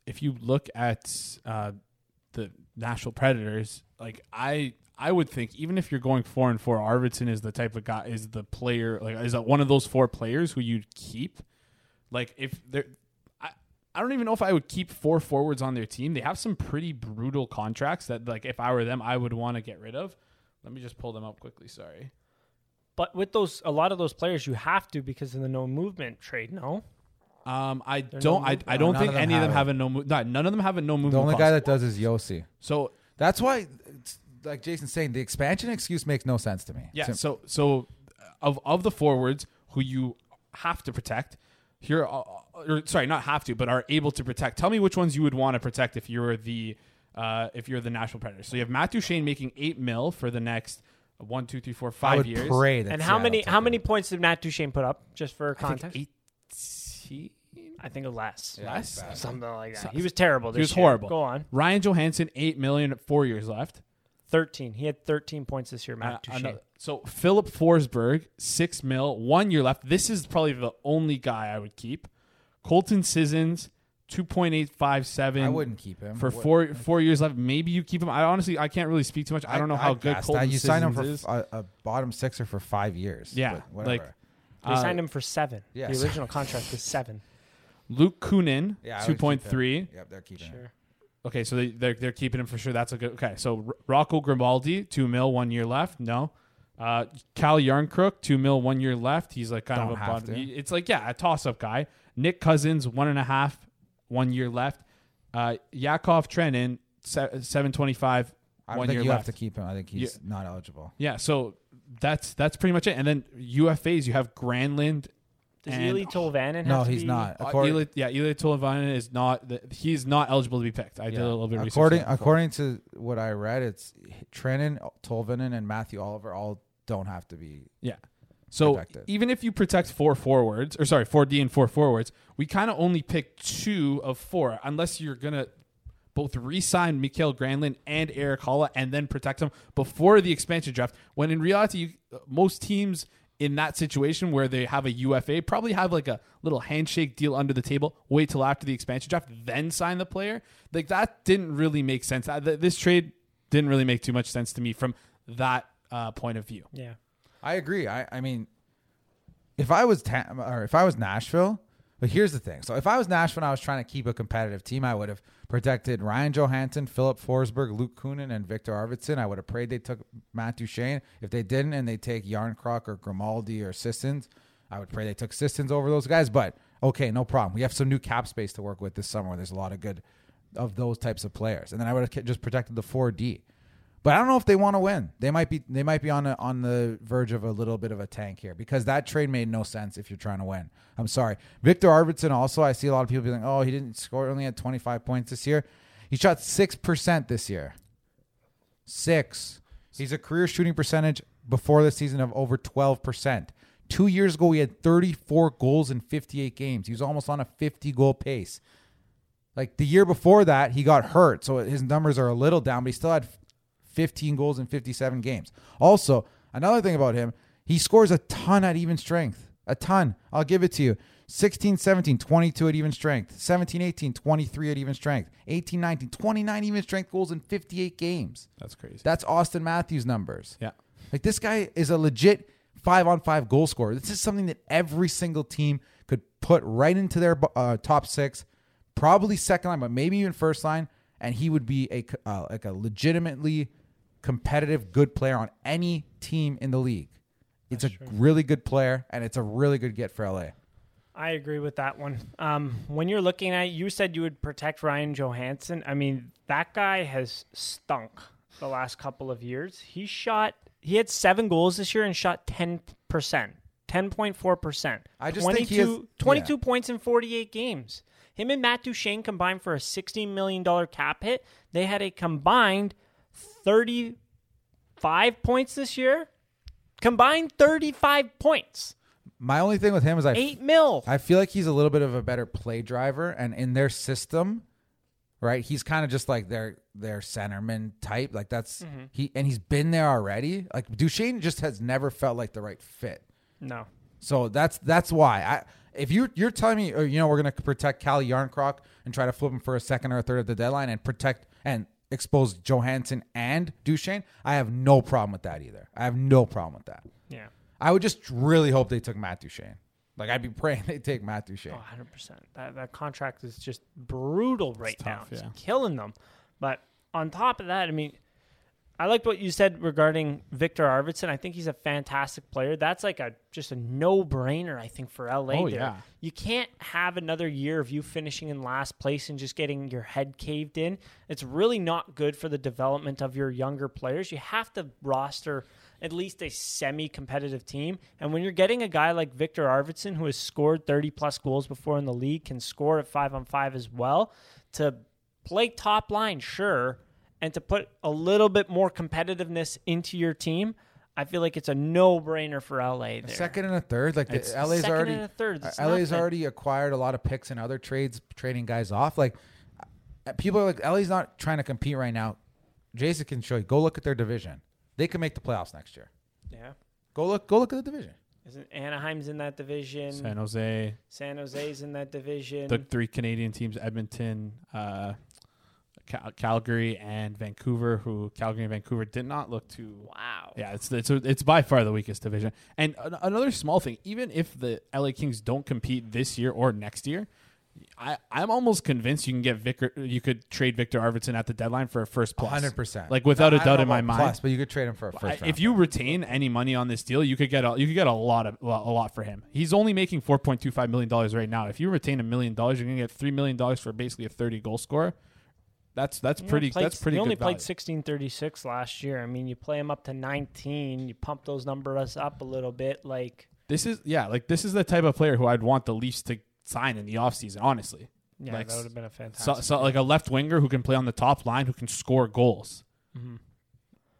if you look at uh, the Nashville Predators, like I I would think even if you're going four and four, Arvidsson is the type of guy is the player like is one of those four players who you'd keep. Like if they're I, I don't even know if I would keep four forwards on their team. They have some pretty brutal contracts that like if I were them I would want to get rid of. Let me just pull them up quickly, sorry. But with those, a lot of those players, you have to because of the no movement trade. No, Um, I They're don't. no I, move- I don't think of any of them have have a no. Mo- no, none of them have a no movement. The only clause. guy that does is Josi. So That's why, it's, like Jason's saying, the expansion excuse makes no sense to me. yeah. Sim- So so of of the forwards who you have to protect here, uh, or sorry, not have to, but are able to protect. Tell me which ones you would want to protect if you're the uh, if you're the Nashville predator. So you have Matt Duchene making eight mil for the next one, two, three, four, I five would years. pray that. and how Seattle many took how him. many points did Matt Duchene put up? Just for I think context, eighteen. I think less, Yeah, less? it's bad. something like that. So- he was terrible. This He was year. horrible. Go on, Ryan Johansen, eight million, four years left. Thirteen. He had thirteen points this year. Uh, Matt Duchene. another- so Filip Forsberg, six mil, one year left. This is probably the only guy I would keep. Colton Sissons, two point eight five seven. I wouldn't keep him for What- four four years left. Maybe you keep him. I honestly I can't really speak too much. I don't know how I'd good Colton that. You signed him for is. f- a, a bottom sixer for five years. Yeah, whatever. like, They Uh, signed him for seven. yeah, the original contract was seven. Luke Kunin, Yeah, I would two keep point him. three. Yep, they're keeping him. Sure. Okay, so they, they're they're keeping him for sure. That's a good. Okay, so R- Rocco Grimaldi, two mil, one year left. No. Uh, Calle Jarnkrok, two mil, one year left. He's like kind Don't of a bottom. to. It's like yeah, a toss up guy. Nick Cousins, one and a half, one year left. Uh, Yakov Trenin, se- seven twenty five, I don't one think year you left. have to keep him. I think he's not eligible. Yeah, so that's that's pretty much it. And then UFAs, you have Granlund. Does and, Ely Tolvanen have No, to he's be- not. Uh, Eli, yeah, Eli Tolvanen is not. The, he's not eligible to be picked. I did a little bit of according on that before. according to what I read, it's Trenin, Tolvanen, and Mathieu Olivier all don't have to be. Yeah. So protected. even if you protect four forwards, or sorry, four D and four forwards, we kind of only pick two of four, unless you're gonna both re-sign Mikael Granlund and Erik Haula and then protect them before the expansion draft. When in reality, you, most teams in that situation where they have a UFA probably have like a little handshake deal under the table. Wait till after the expansion draft, then sign the player. Like that didn't really make sense. This trade didn't really make too much sense to me from that uh, point of view. Yeah. I agree. I, I mean, if I was ta- or if I was Nashville, but here's the thing. So if I was Nashville, and I was trying to keep a competitive team. I would have protected Ryan Johansen, Filip Forsberg, Luke Kunin, and Victor Arvidsson. I would have prayed they took Matt Duchene. If they didn't, and they take Jarnkrok or Grimaldi or Sissons, I would pray they took Sissons over those guys. But okay, no problem. We have some new cap space to work with this summer. There's a lot of good of those types of players, and then I would have just protected the four D. But I don't know if they want to win. They might be they might be on a, on the verge of a little bit of a tank here because that trade made no sense if you're trying to win. I'm sorry. Victor Arvidsson also I see a lot of people being like, "Oh, he didn't score only had 25 points this year." He shot 6% this year. 6. He's a career shooting percentage before the season of over 12%. Two years ago, he had 34 goals in 58 games. He was almost on a 50 goal pace. Like the year before that, he got hurt, so his numbers are a little down, but he still had 15 goals in 57 games. Also, another thing about him, he scores a ton at even strength. A ton. I'll give it to you. 16 17, 22 at even strength. 17 18, 23 at even strength. 18 19, 29 even strength goals in 58 games. That's crazy. That's Auston Matthews numbers. yeah. Like this guy is a legit five on five goal scorer. This is something that every single team could put right into their uh, top six, probably second line, but maybe even first line, and he would be a uh, like a legitimately competitive, good player on any team in the league. It's a really good player, and it's a really good get for LA. I agree with that one. Um, when you're looking at, you said you would protect Ryan Johansen. I mean, that guy has stunk the last couple of years. He shot, he had seven goals this year and shot ten percent, ten point four percent. I just think he has- 22 yeah. points in forty eight games. Him and Matt Duchene combined for a sixteen million dollar cap hit. They had a combined thirty five points this year. Combined thirty five points, My only thing with him is I eight mil. I feel like he's a little bit of a better play driver, and in their system, right? He's kind of just like their their centerman type. Like that's mm-hmm. he, and he's been there already. Like Duchene just has never felt like the right fit. no. So that's that's why I. If you you're telling me, or, you know, we're gonna protect Calle Jarnkrok and try to flip him for a second or a third at the deadline and protect and expose Johansen and Duchene, I have no problem with that either. I have no problem with that. Yeah. I would just really hope they took Matt Duchene. Like I'd be praying they take Matt Duchene. Oh, 100%. That, that contract is just brutal right now. tough, It's yeah. killing them. But on top of that, I mean, I liked what you said regarding Victor Arvidsson. I think he's a fantastic player. That's like a just a no-brainer, I think, for LA. Oh, there. yeah. You can't have another year of you finishing in last place and just getting your head caved in. It's really not good for the development of your younger players. You have to roster at least a semi-competitive team. And when you're getting a guy like Victor Arvidsson, who has scored 30 plus goals before in the league, can score at five on five as well, to play top line, sure, and to put a little bit more competitiveness into your team, I feel like it's a no-brainer for LA. There. A second and a third, like the, It's- LA's Second already and a third, that's uh, LA's nothing. already acquired a lot of picks and other trades, trading guys off. Like uh, people are like LA's not trying to compete right now. Jason can show you. Go look at their division. They can make the playoffs next year. Yeah. Go look. Go look at the division. Isn't Anaheim's in that division? San Jose, San Jose's in that division. the three Canadian teams: Edmonton, uh, Cal- Calgary, and Vancouver. Who Calgary and Vancouver did not look too. wow. Yeah, it's it's it's by far the weakest division. And an- another small thing: even if the LA Kings don't compete this year or next year, I I'm almost convinced you can get Victor. You could trade Victor Arvidsson at the deadline for a first plus. Hundred percent. Like without a I don't doubt know in my about mind. Plus, but you could trade him for a first I- round. if you retain any money on this deal, you could get a, you could get a lot of a lot for him. He's only making four point two five million dollars right now. If you retain a million dollars, you're gonna get three million dollars for basically a thirty goal scorer. That's that's pretty. played- that's pretty. You only played sixteen thirty six last year. I mean, you play him up to nineteen. You pump those numbers up a little bit. Like, This is yeah, like this is the type of player who I'd want the Leafs to sign in the offseason, honestly. yeah, Like, that would have been a fantastic. So, so like a left winger who can play on the top line, who can score goals. Mhm.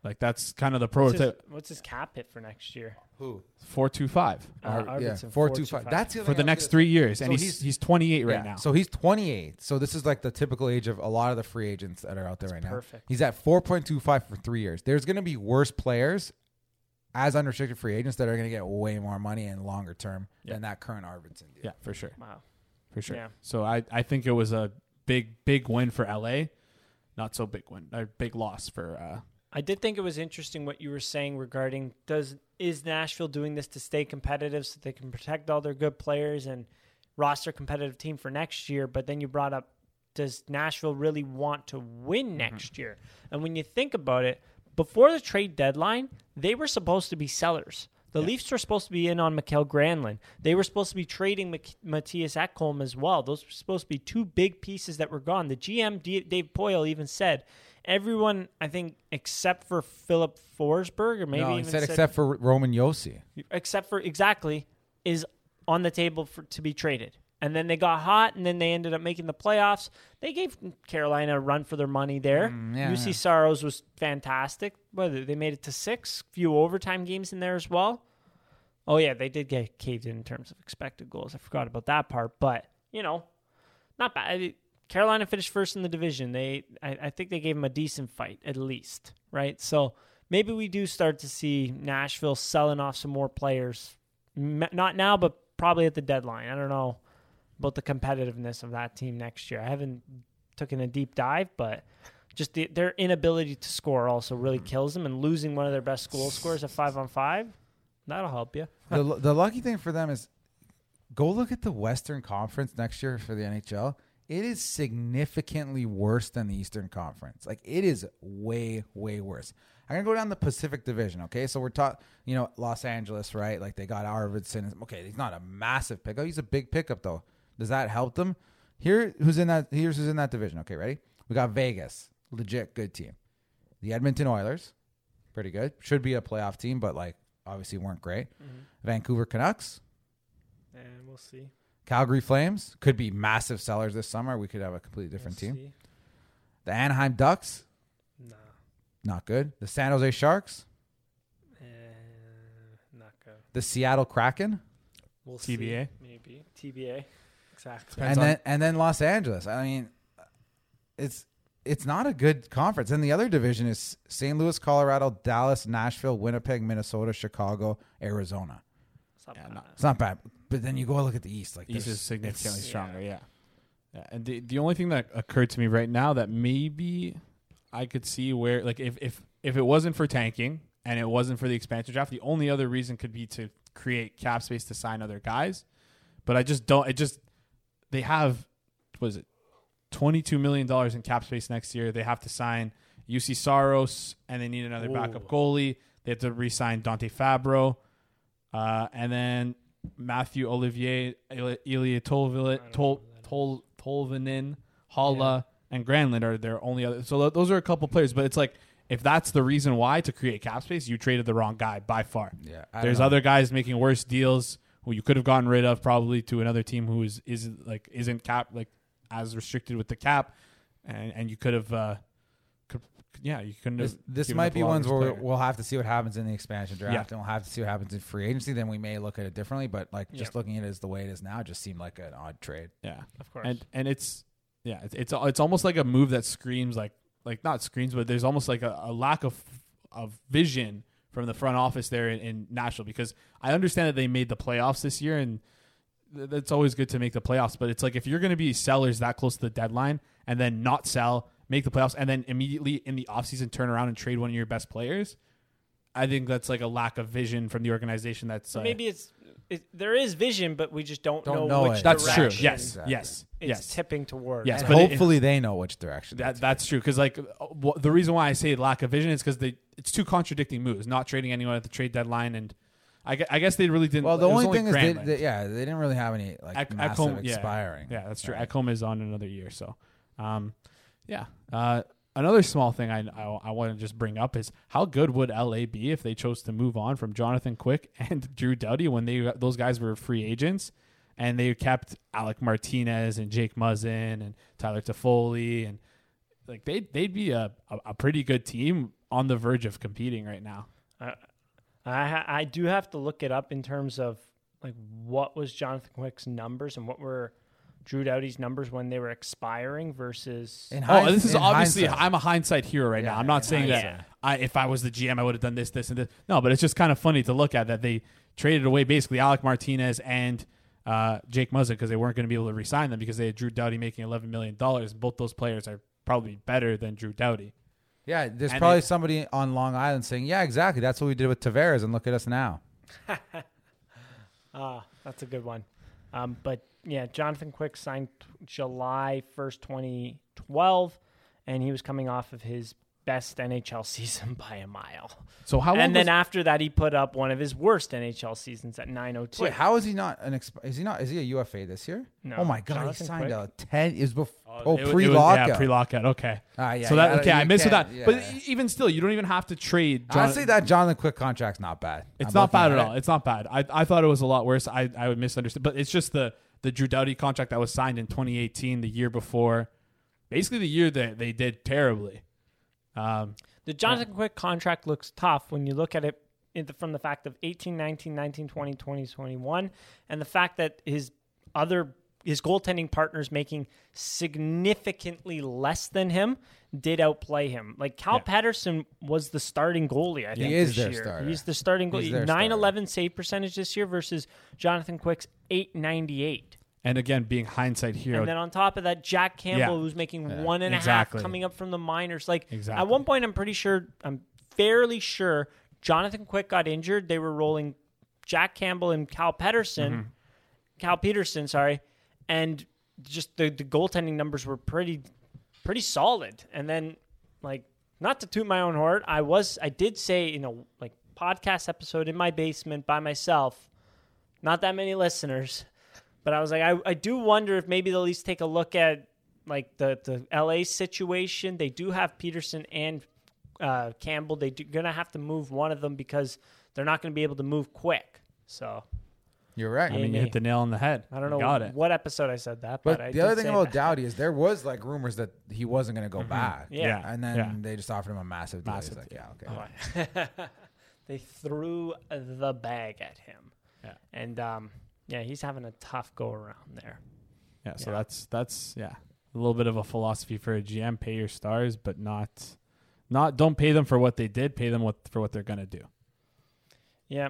Like that's kind of the what's, his, prototype. what's his cap hit for next year? who Four two five Uh, Or- yeah, Arvidsson, four two five. 4.25. That's the other for thing the I was next gonna three say. years, So and he's he's- he's twenty eight right Yeah, now. So he's 28. So this is like the typical age of a lot of the free agents that are out there right now. perfect. He's at 4.25 for three years. There's going to be worse players as unrestricted free agents that are going to get way more money and longer term Yeah. than that current Arvidsson deal. yeah, for sure. Wow. for sure. Yeah. So I, I think it was a big big win for LA, not so big win, a big loss for. Uh, I did think it was interesting what you were saying regarding does is Nashville doing this to stay competitive so they can protect all their good players and roster competitive team for next year? But then you brought up does Nashville really want to win mm-hmm. next year? And when you think about it, before the trade deadline, they were supposed to be sellers. The Leafs were supposed to be in on Mikael Granlund. They were supposed to be trading Mak- Mattias Ekholm as well. Those were supposed to be two big pieces that were gone. The GM, D- Dave Poile, even said everyone, I think, except for Filip Forsberg, or maybe no, even said except for Roman Josi. except for exactly, is on the table for to be traded. And then they got hot, and then they ended up making the playoffs. They gave Carolina a run for their money there. Mm, yeah, UC yeah. Saros was fantastic. Whether they made it to six, few overtime games in there as well. Oh yeah, they did get caved in in terms of expected goals. I forgot about that part, but you know, not bad. Carolina finished first in the division. They, I, I think they gave them a decent fight at least, right? So maybe we do start to see Nashville selling off some more players. M- Not now, but probably at the deadline. I don't know about the competitiveness of that team next year. I haven't taken a deep dive, but just the, their inability to score also really mm. kills them. And losing one of their best goal scorers at five on five, that'll help you. the, the lucky thing for them is go look at the Western Conference next year for the NHL. It is significantly worse than the Eastern Conference. Like it is way, way worse. I'm gonna go down the Pacific Division. Okay, so we're talking, you know, Los Angeles, right? Like they got Arvidsson. Okay, he's not a massive pickup. He's a big pickup though. Does that help them? Here, who's in that? Here's who's in that division. Okay, ready? We got Vegas, legit good team. The Edmonton Oilers, pretty good. Should be a playoff team, but like obviously weren't great. Mm-hmm. Vancouver Canucks, And we'll see. Calgary Flames could be massive sellers this summer. We could have a completely different We'll team. see. The Anaheim Ducks, Nah, not good. The San Jose Sharks, eh, not good. the Seattle Kraken, We'll TBA? see. Maybe TBA. Exactly. Depends and then and then Los Angeles. I mean, it's it's not a good conference. And the other division is St. Louis, Colorado, Dallas, Nashville, Winnipeg, Minnesota, Chicago, Arizona. It's not Yeah, bad. not- It's not bad, but then you go look at the East. Like East is significantly it's- stronger. Yeah. yeah. And the the only thing that occurred to me right now that maybe I could see where like if if if it wasn't for tanking and it wasn't for the expansion draft, the only other reason could be to create cap space to sign other guys. But I just don't. It just they have was it twenty two million dollars in cap space next year. They have to sign Juuse Saros and they need another backup goalie. They have to re-sign Dante Fabbro, uh, and then Mathieu Olivier, Ili- Ilya Tolvilit, I don't Tol, know who that Tol, Tolvanen, Haula, and Granlund are their only other. So those are a couple players, but it's like if that's the reason why to create cap space, you traded the wrong guy by far. Yeah, I There's other guys making worse deals who you could have gotten rid of probably to another team who is is like isn't cap like as restricted with the cap, and and you could have. Uh, could, yeah, you couldn't have. This, this might be ones where player. we'll have to see what happens in the expansion draft, Yeah. and we'll have to see what happens in free agency. Then we may look at it differently. But like just Yeah. looking at it as the way it is now, just seemed like an odd trade. yeah. Of course. and and it's yeah it's it's, it's almost like a move that screams like like not screams but there's almost like a, a lack of of vision from the front office there in, in Nashville because I understand that they made the playoffs this year and th- that's always good to make the playoffs but it's like if you're going to be sellers that close to the deadline and then not sell make the playoffs and then immediately in the offseason turn around and trade one of your best players I think that's like a lack of vision from the organization that's uh, maybe it's it, there is vision, but we just don't, Don't know, know which it. that's true yes Exactly. yes it's yes tipping towards. Yes, And but it- hopefully they know which direction. That that's true because like uh, wh- the reason why I say lack of vision is because they it's two contradicting moves. Not trading anyone at the trade deadline, and I, gue- I guess they really didn't. Well, the it was only thing is, they, Granlund. they, yeah, they didn't really have any like Ek- massive Ekholm- yeah. expiring. yeah, that's true. Right. Ekholm is on another year, so um, yeah. Uh, another small thing I, I I want to just bring up is how good would LA be if they chose to move on from Jonathan Quick and Drew Doughty when they those guys were free agents. And they kept Alec Martinez and Jake Muzzin and Tyler Toffoli and like they they'd be a, a, a pretty good team on the verge of competing right now. I I, I do have to look it up in terms of like what was Jonathan Quick's numbers and what were Drew Doughty's numbers when they were expiring versus In Oh, hind- this is in obviously hindsight. I'm a hindsight hero right Yeah, now. I'm not in saying that. I, if I was the GM, I would have done this, this, and this. No, but it's just kind of funny to look at that they traded away basically Alec Martinez and uh, Jake Muzzin because they weren't going to be able to re-sign them because they had Drew Doughty making 11 million dollars. Both those players are probably better than Drew Doughty. Yeah, there's And probably it- somebody on Long Island saying, "Yeah, exactly. That's what we did with Tavares, and look at us now." Ah, that's a good one. Um, but yeah, Jonathan Quick signed July 1st, 2012, and he was coming off of his best NHL season by a mile. So how long? And then was- after that, he put up one of his worst NHL seasons at 902. Wait, how is he not an? Exp- is he not? Is he a UFA this year? No. Oh my god, Jonathan he signed Quick? a ten. Is before Oh, oh it- it was- pre lockout. Yeah, pre-lockout. Okay. Ah, yeah, so that okay, I you missed with that. can't- But e- even still, you don't even have to trade. Jon- Honestly, that Jonathan Quick contract's not bad. It's I'm not bad at at all. It's not bad. I, I thought it was a lot worse. I, I would misunderstand, but it's just the the Drew Doughty contract that was signed in 2018, the year before, basically the year that they did terribly. Um, The Jonathan Quick contract looks tough when you look at it in the, from the fact of 18, 19, 19, 20, 20, 21, and the fact that his other his goaltending partners making significantly less than him did outplay him. Like Cal Yeah. Petersen was the starting goalie. I think. He think is this their year. starter. He's the starting He's goalie. their 9-11 save percentage this year versus Jonathan Quick's 898. And again, being hindsight hero, And then on top of that, Jack Campbell, Yeah. who's making Yeah. one and a half Exactly. coming up from the minors. Like at one point, I'm pretty sure, I'm fairly sure Jonathan Quick got injured. They were rolling Jack Campbell and Cal Petersen, Mm-hmm. Cal Petersen, sorry, and just the the goaltending numbers were pretty pretty solid. And then like not to toot my own horn, I was I did say you know like podcast episode in my basement by myself, not that many listeners. But I was like, I, I do wonder if maybe they'll at least take a look at like the, the LA situation. They do have Petersen and uh, Campbell. They're gonna have to move one of them because they're not gonna be able to move quick. So You're right. I mean, you hit the nail on the head. I don't You know got it. what episode I said that, but, But I the other thing about that. Doughty is there was like rumors that he wasn't going to go back. Yeah. Yeah. And then Yeah. they just offered him a massive deal. Massive He's like, deal. yeah, okay. they threw the bag at him. Yeah. And um, yeah, he's having a tough go around there. Yeah, so Yeah. that's that's yeah, a little bit of a philosophy for a GM: pay your stars, but not not don't pay them for what they did. Pay them what for what they're gonna do. Yeah,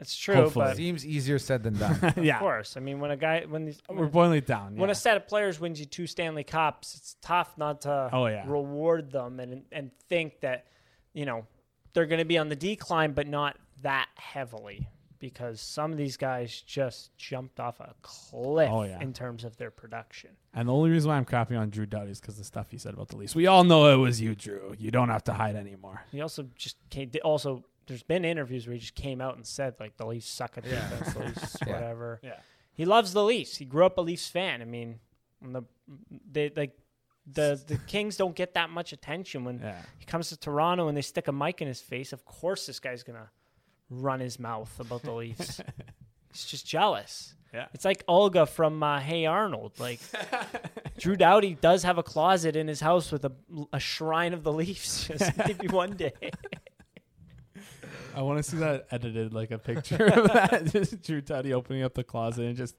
it's true. Hopefully. But Seems easier said than done. Yeah, of course, I mean, when a guy when these we're boiling it down. when yeah. a set of players wins you two Stanley Cups, it's tough not to Oh, yeah. reward them and and think that you know they're going to be on the decline, but not that heavily because some of these guys just jumped off a cliff Oh, yeah. in terms of their production. And the only reason why I'm crapping on Drew Doughty is because the stuff he said about the Leafs. We all know it was you, Drew. You don't have to hide anymore. He also just came, also there's been interviews where he just came out and said like the Leafs suck at defense, the Leafs whatever. Yeah. He loves the Leafs. He grew up a Leafs fan. I mean, the they like the the Kings don't get that much attention when Yeah. he comes to Toronto and they stick a mic in his face. Of course, this guy's gonna run his mouth about the Leafs. He's just jealous. Yeah. It's like Olga from uh, Hey Arnold. Like Drew Doughty does have a closet in his house with a, a shrine of the Leafs. Just maybe one day. I want to see that edited like a picture of that. just Drew Doughty opening up the closet and just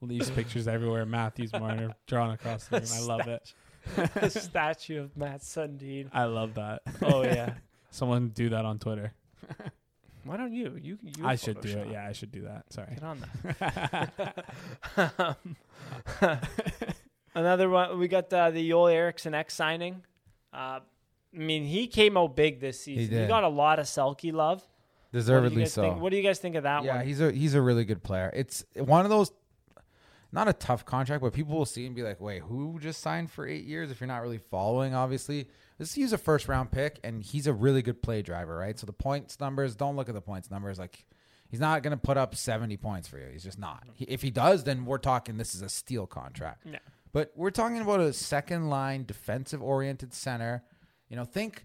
Leafs pictures everywhere. Matthews Marner drawn across the room. I love it. a statue of Mats Sundin. I love that. Oh yeah. Someone do that on Twitter. Why don't you? You. Can you I should do it. Yeah, I should do that. Sorry. Get on that. Um, Another one. We got uh, the Joel Eriksson Ek's signing. Uh, I mean, he came out big this season. He, did. got a lot of Selke love. What Deservedly guys so. think- what do you guys think of that yeah, one? Yeah, he's a he's a really good player. It's one of those not a tough contract, but people will see and be like, "Wait, who just signed for eight years?" If you're not really following, obviously, this he's a first round pick, and he's a really good play driver, right? So the points numbers, don't look at the points numbers. Like, he's not going to put up 70 points for you. He's just not. He, if he does, then we're talking this is a steal contract. Yeah. But we're talking about a second line defensive oriented center. You know, think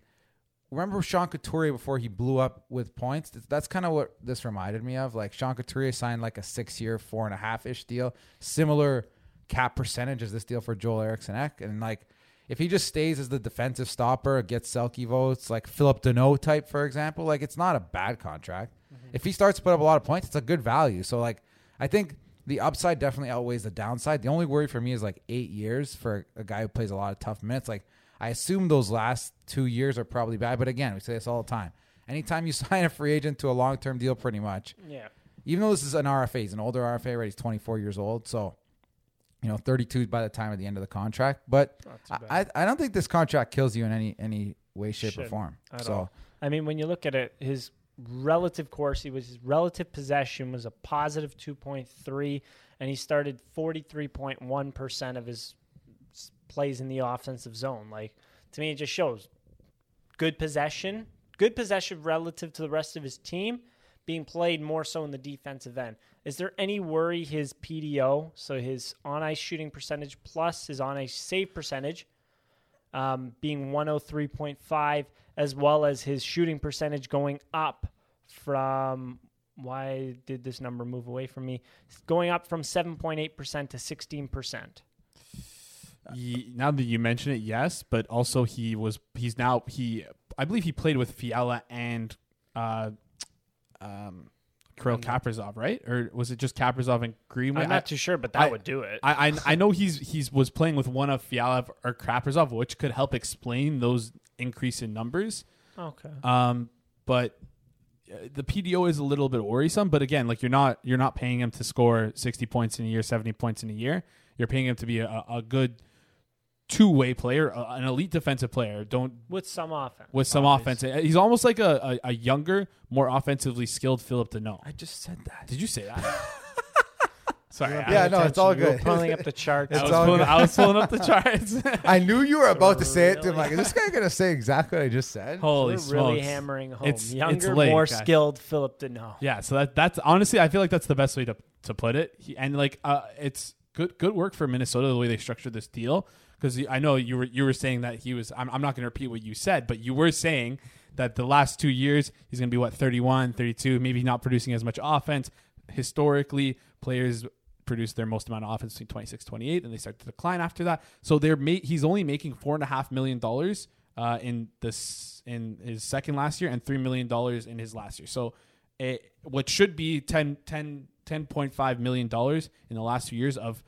remember Sean Couturier before he blew up with points? That's, kind of what this reminded me of. Like Sean Couturier signed like a six year, four and a half ish deal, similar cap percentage as this deal for Joel Eriksson Ek. And like, if he just stays as the defensive stopper, gets Selke votes, like Phillip Danault type, for example, like it's not a bad contract. Mm-hmm. If he starts to put up a lot of points, it's a good value. So like, I think the upside definitely outweighs the downside. The only worry for me is like eight years for a guy who plays a lot of tough minutes. Like I assume those last two years are probably bad, but again, we say this all the time. Anytime you sign a free agent to a long term deal, pretty much, yeah. even though this is an RFA, he's an older RFA, right? He's 24 years old, so you know 32 by the time of the end of the contract. But I. I don't think this contract kills you in any any way, shape, or Shouldn't form. So all. I mean, when you look at it, his relative course, he was his relative possession was a positive two point three, and he started forty three point one percent of his plays in the offensive zone. Like to me, it just shows good possession, good possession relative to the rest of his team, being played more so in the defensive end. Is there any worry his PDO, so his on ice shooting percentage plus his on ice save percentage? um, being 103.5, as well as his shooting percentage going up from why did this number move away from me? Going up from 7.8% to 16%. Ye- now that you mention it, yes, but also he was he's now he I believe he played with Fiala and uh, um, Kirill Kaprizov, right? Or was it just Kaprizov and Greenway? I'm I- not too sure, but that I- would do it. I, I I know he's he's was playing with one of Fiala or Kaprizov, which could help explain those increase in numbers. okay. Um, but uh, the PDO is a little bit worrisome. But again, like you're not you're not paying him to score 60 points in a year, 70 points in a year. You're paying him to be a, a good two way player, a- an elite defensive player. Don't With some offense. with some obvious. offense. He's almost like a, a, a younger, more offensively skilled Phillip Danault. I just said that. Did you say that? Sorry, You Yeah, no, it's all attention. You were good. pulling up the charts. I was all pulling, good. I was pulling up the charts. I knew you were about to say it to him. Really? Like, is this guy gonna say exactly what I just said? Holy We're smokes! really hammering home. It's- it's Younger, late, more guys. skilled Phillip Danault. Yeah, so that that's honestly, I feel like that's the best way to to put it. He, and like, uh, it's good good work for Minnesota the way they structured this deal because I know you were you were saying that he was. I'm, I'm not going to repeat what you said, but you were saying that the last two years he's going to be what 31, 32, maybe not producing as much offense. Historically, players produce their most amount of offense between 26 28 and they start to decline after that so they're ma- he's only making four and a half million dollars uh, in this in his second last year and three million dollars in his last year so it, what should be 10 10 10.5 million dollars in the last few years of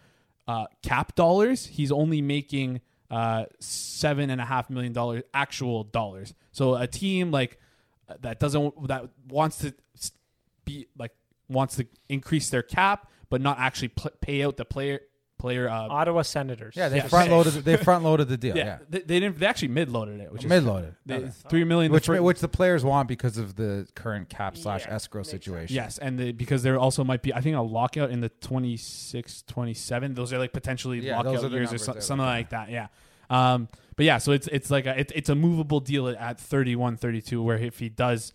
uh, cap dollars he's only making uh, seven and a half million dollars actual dollars. So a team like that doesn't that wants to be like wants to increase their cap but not actually pl- pay out the player player uh, Ottawa Senators. Yeah, they Yeah. front loaded. They front loaded the deal. yeah, Yeah, They, they didn't they actually mid loaded it which is mid loaded. they, three million the Which fir- which the players want because of the current cap slash Yeah, escrow makes sense. situation. Yes, and the, because there also might be, I think, a lockout in the 26, 27. Those are like potentially Yeah, those lockout the years or numbers so, they're something looking like that. Yeah. Um, but yeah, so it's it's like a, it, it's a movable deal at 31, 32, where if he does,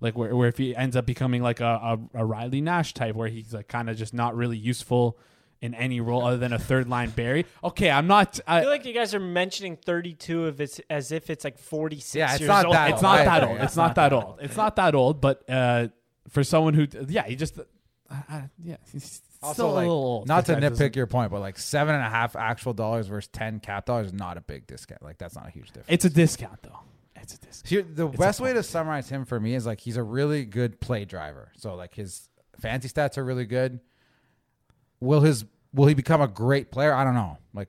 like where, where if he ends up becoming like a, a, a Riley Nash type, where he's like kind of just not really useful in any role other than a third line Barry. Okay, I'm not. I I, feel like you guys are mentioning 32 of it's as if it's like 46 Yeah, it's years not old. that it's old. not I that old. It's not that old. It's not that old. But uh, for someone who, yeah, he just, uh, uh, yeah, he's Also, still a like, little old. not to nitpick your point, but like seven and a half actual dollars versus ten cap dollars is not a big discount. Like that's not a huge difference. It's a discount though. It's a discount. Here, the It's best way to summarize him for me is like he's a really good play driver. So like his fancy stats are really good. Will his will he become a great player? I don't know. Like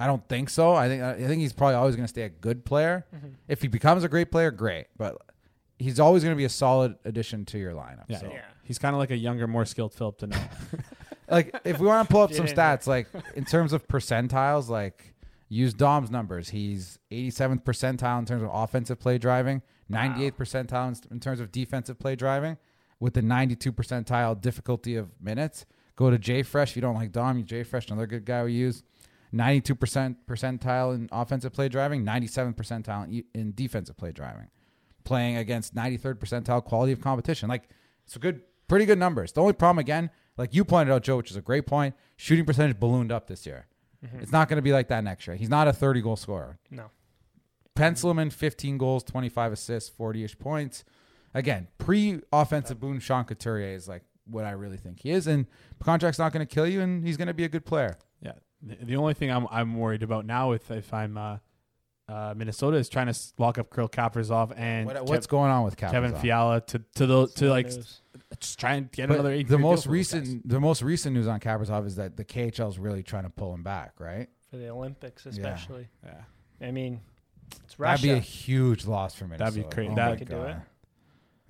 I don't think so. I think I think he's probably always going to stay a good player. Mm-hmm. If he becomes a great player, great. But he's always going to be a solid addition to your lineup. Yeah, So Yeah. he's kind of like a younger, more skilled Phillip Danault. like if we want to pull up some Get in there. stats, like in terms of percentiles, like use Dom's numbers. He's 87th percentile in terms of offensive play driving, 98th percentile in- in terms of defensive play driving, with the 92 percentile difficulty of minutes. Go to JFresh if you don't like Dom. You Fresh, another good guy we use. 92 percent percentile in offensive play driving, 97 percentile in, in defensive play driving. Playing against 93rd percentile quality of competition. Like it's a good, pretty good numbers. The only problem again, like you pointed out, Joe, which is a great point, shooting percentage ballooned up this year. Mm-hmm. It's not going to be like that next year. He's not a 30 goal scorer. No. Pencil him in 15 goals, 25 assists, 40 ish points. Again, pre offensive uh, boom, Sean Couturier is like what I really think he is. And contract's not going to kill you, and he's going to be a good player. yeah, the, the only thing I'm I'm worried about now, if if I'm uh, uh, Minnesota, is trying to lock up Kirill Kaprizov and What, Kev- what's going on with Kaprizov? Kevin Fiala to to the to like News. just try and get But another. eight the most recent, the most recent news on Kaprizov is that the KHL is really trying to pull him back. Right? for the Olympics, especially. Yeah. I mean, it's Russia. That'd be a huge loss for Minnesota. That'd be crazy. Oh That- my Could do God. it.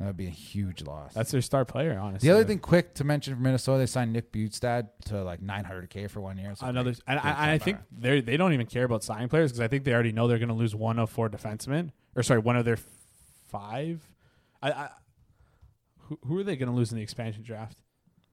That would be a huge loss. That's their star player, honestly. The other thing, quick to mention for Minnesota, they signed Nick Bjugstad to like 900k for one year. So another, great- and, great I, I think they they don't even care about signing players because I think they already know they're going to lose one of four defensemen, or sorry, one of their five. I, I who, who are they going to lose in the expansion draft?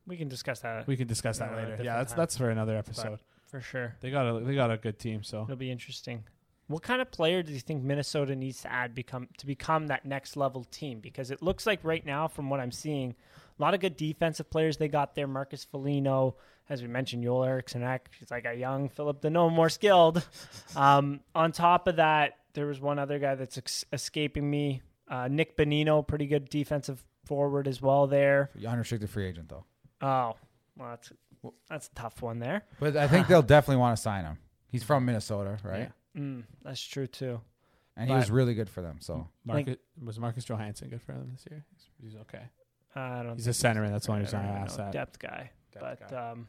we can discuss that We can discuss that later. Yeah, that's time. that's for another episode. for sure. They got a they got a good team, so It'll be interesting. What kind of player do you think Minnesota needs to add become to become that next level team? Because it looks like right now, from what I'm seeing, a lot of good defensive players they got there. Marcus Foligno, as we mentioned, Joel Eriksson Ek, he's like a young Phillip Danault, more skilled. Um, on top of that, there was one other guy that's ex- escaping me. Uh, Nick Bonino, pretty good defensive forward as well there. Unrestricted free agent though. Oh, well, that's that's a tough one there. But I think they'll definitely want to sign him. He's from Minnesota, right? Mm, that's true too. And he was really good for them. So Marcus, was Marcus Johansson good for them this year? He's, he's okay. I don't. He's a think centerman. That's the only reason I don't asked that. depth guy, Depth but guy. um,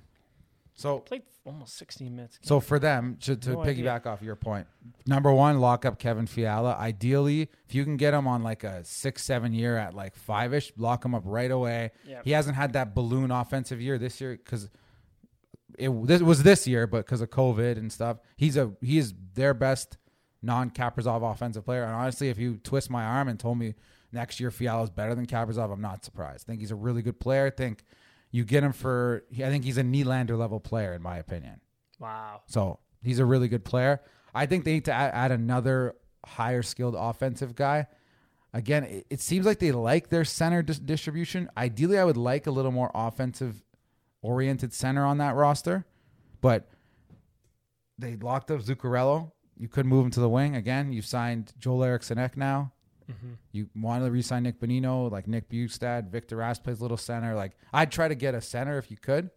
so played almost 16 minutes. so for them to, to No idea. piggyback off your point, number one, lock up Kevin Fiala. Ideally, if you can get him on like a six, seven year at like five ish, lock him up right away. Yeah. He hasn't had that balloon offensive year this year because it this was this year, but because of COVID and stuff, he's a he is their best non Kaprizov offensive player. And honestly, if you twist my arm and told me next year Fiala is better than Kaprizov, I'm not surprised. I think he's a really good player. I think you get him for I think he's a Nylander level player in my opinion. Wow. So he's a really good player. I think they need to add, add another higher skilled offensive guy. Again, it, it seems like they like their center dis- distribution. Ideally, I would like a little more offensive oriented center on that roster, but they locked up Zuccarello. You could move him to the wing again. You've signed Joel Eriksson Ek now. Mm-hmm. You wanted to re-sign Nick Bonino, like Nick Bjugstad, Victor Rask plays little center. Like I'd try to get a center if you could.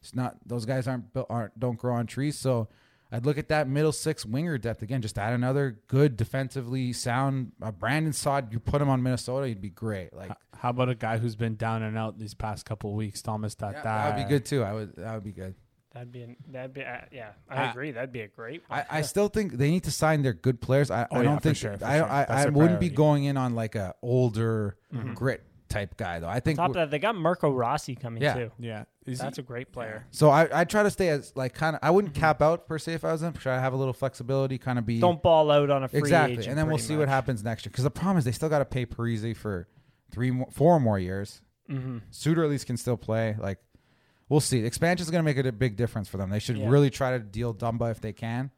It's not those guys aren't built aren't don't grow on trees. So I'd look at that middle six winger depth again. Just add another good defensively sound. Uh, Brandon Saad, you put him on Minnesota, he'd be great. Like How about a guy who's been down and out these past couple of weeks, Tomas Tatar? yeah, that would be good too. I would that would be good. That'd be an, that'd be uh, yeah. I Uh, agree. That'd be a great. One. I, I still think they need to sign their good players. I, Oh, I don't for think sure, for I sure. I, I wouldn't be going in on like a older grit type guy though. I think Top of that, they got Marco Rossi coming Yeah. too. Yeah, Is That's he- a great player. So I, I try to stay as like kind of I Mm-hmm. wouldn't cap out per se if I was them. Try to have a little flexibility, kind of be Don't ball out on a free exactly, agent. and then we'll pretty see what happens next year. Because the problem is they still got to pay Parise for three, more, four more years. Mm-hmm. Suter at least can still play. Like we'll see. Expansion is going to make it a big difference for them. They should Yeah. really try to deal Dumba if they can,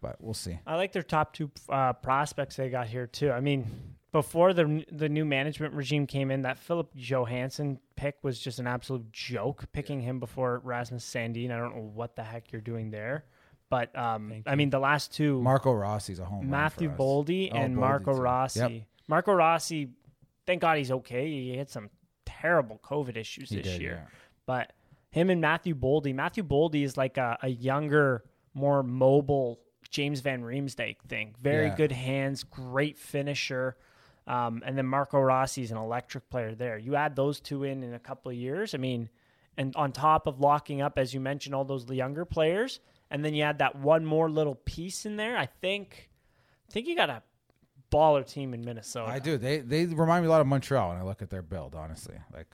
but we'll see. I like their top two uh, prospects they got here too. I mean, before the the new management regime came in, that Filip Johansson pick was just an absolute joke. Picking him before Rasmus Sandin, I don't know what the heck you're doing there. But um, Thank I mean, the last two, Marco Rossi's a home run Matthew for. Boldy Oh, and Boldy, Marco too. Rossi. Yep. Marco Rossi, thank God he's okay. He had some terrible COVID issues He this did, year. yeah. But him and Matthew Boldy, Matthew Boldy is like a, a younger, more mobile James Van Riemsdyk thing. Very Yeah. good hands, great finisher. Um, and then Marco Rossi is an electric player there. You add those two in in a couple of years. I mean, and on top of locking up, as you mentioned, all those younger players, and then you add that one more little piece in there. I think, I think you got a baller team in Minnesota. I do. They they remind me a lot of Montreal when I look at their build. Honestly, like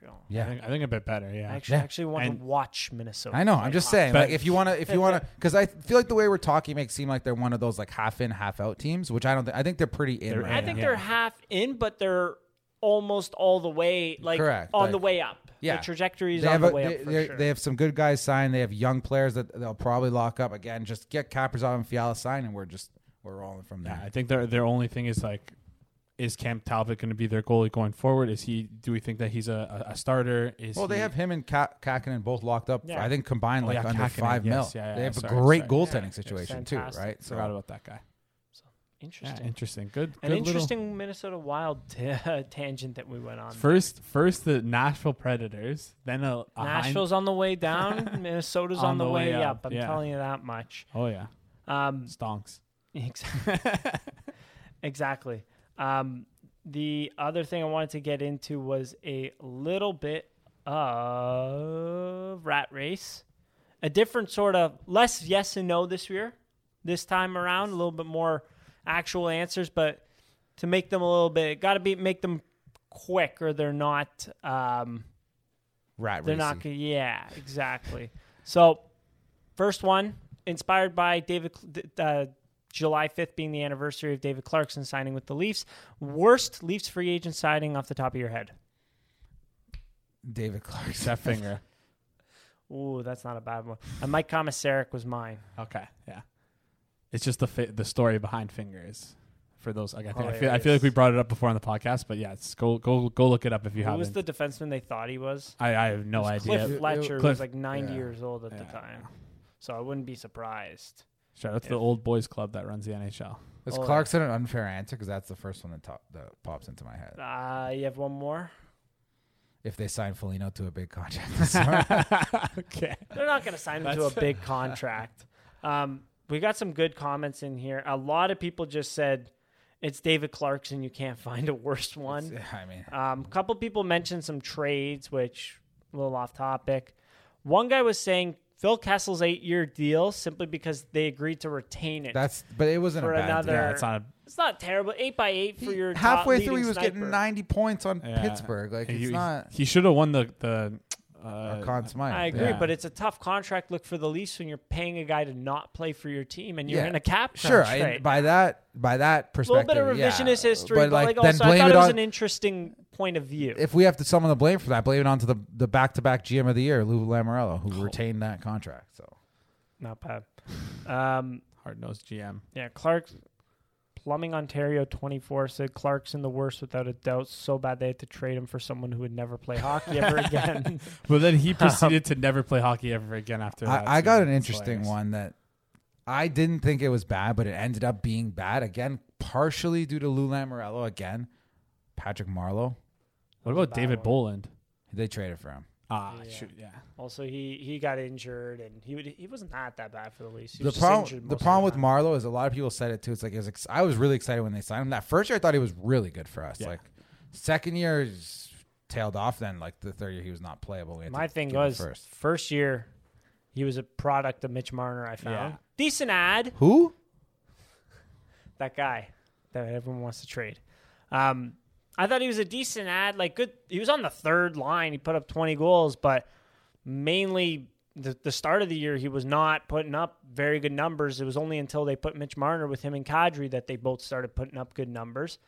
better than Montreal. I yeah. think, I think a bit better. Yeah, I actually, Yeah. actually want And- to watch Minnesota. I know. I'm play just hockey. saying, But- like, if you want to, if you want to, because I feel like the way we're talking makes it seem like they're one of those like half in, half out teams, which I don't. think I think they're pretty in. They're right I in, think now. they're half in, but they're almost all the way, like Correct, on like- the way up. Yeah. the trajectory is They on have, the a, way they, up for they- sure. they have some good guys signed. They have young players that they'll probably lock up again. Just get Kaprizov and Fiala signed, and we're just we're rolling from Yeah, there. I think their their only thing is like, is Cam Talbot going to be their goalie going forward? Is he? Do we think that he's a, a, a starter? Is well, they he- have him and Ka- Kahkonen both locked up. Yeah. I think combined Oh, like yeah, under Kahkonen, five mil. yeah, yeah, they have sorry, a great sorry. goaltending Yeah, situation it's too, fantastic. right? Forgot about that guy. So, interesting. Yeah, interesting. Good. An good interesting Minnesota Wild t- tangent that we went on. Little, first, first the Nashville Predators, then a, a Hind- Nashville's on the way down. Minnesota's on, the, way, up. I'm yeah. telling you that much. Oh yeah, Um, stonks. Exactly. exactly. Um, the other thing I wanted to get into was a little bit of rat race, a different sort of less yes and no this year, this time around, a little bit more actual answers, but to make them a little bit, got to be make them quick or they're not. Um, Rat race. they're racy. not. gonna- Yeah, exactly. So, first one inspired by David. Uh, July 5th being the anniversary of David Clarkson signing with the Leafs. Worst Leafs free agent signing off the top of your head. David Clark. That finger. Ooh, that's not a bad one. And Mike Komisarek was mine. Okay, yeah. It's just the fi- the story behind fingers. For those, like, I, think, oh, I feel I feel like we brought it up before on the podcast, but yeah, it's go go go look it up if you Who haven't. was the defenseman they thought he was? I, I have no idea. Cliff It- it- Fletcher Cliff- was like 90 yeah. years old at the time. So I wouldn't be surprised. Shout out to the old boys club that runs the NHL. Is Oh, Clarkson an unfair answer? Because that's the first one that, top, that pops into my head. Uh, you have one more. If they sign Felino to a big contract, this summer. okay. They're not going to sign him to a big contract. Um, we got some good comments in here. A lot of people just said it's David Clarkson. You can't find a worse one. I mean, Um, a couple people mentioned some trades, which a little off topic. One guy was saying Phil Kessel's eight-year deal simply because they agreed to retain it. that's but it wasn't For a bad another- deal. Yeah, it's not. it's not terrible. Eight by eight for your top halfway through he was sniper. getting 90 points on yeah. Pittsburgh. Like he, it's not He should have won the the. Uh, Conn Smythe. I agree, Yeah. but it's a tough contract look for the Leafs when you're paying a guy to not play for your team and you're Yeah. in a cap crunch Sure, I, by that by that perspective, a little bit of revisionist yeah. history, but but, like, like, also I thought it it was on an interesting point of view. if we have to someone to blame for that, blame it onto the the back to back GM of the year, Lou Lamoriello, who retained that contract. So not bad. Um, hard nosed GM. yeah, Clark, Plumbing Ontario 24 said Clarkson the worst without a doubt. So bad they had to trade him for someone who would never play hockey ever again. But then he proceeded to never play hockey ever again after that. I, I got an interesting hilarious. one that I didn't think it was bad, but it ended up being bad again, partially due to Lou Lamoriello again. Patrick Marleau, What about David. Bolland? they traded for him. Ah, Yeah. shoot, yeah. also, he, he got injured and he would, he wasn't that that bad for the Leafs. He The was just injured problem, most the of problem with time. Marleau is a lot of people said it too. It's like it was ex- I was really excited when they signed him. That first year, I thought he was really good for us. Yeah. Like second year, he's tailed off. Then like the third year, he was not playable. We had to My thing give him was first. first year, he was a product of Mitch Marner. I found Yeah. decent ad. Who? That guy that everyone wants to trade. Um, I thought he was a decent ad. Like good, he was on the third line. He put up twenty goals, but mainly the the start of the year he was not putting up very good numbers. It was only until they put Mitch Marner with him and Kadri that they both started putting up good numbers.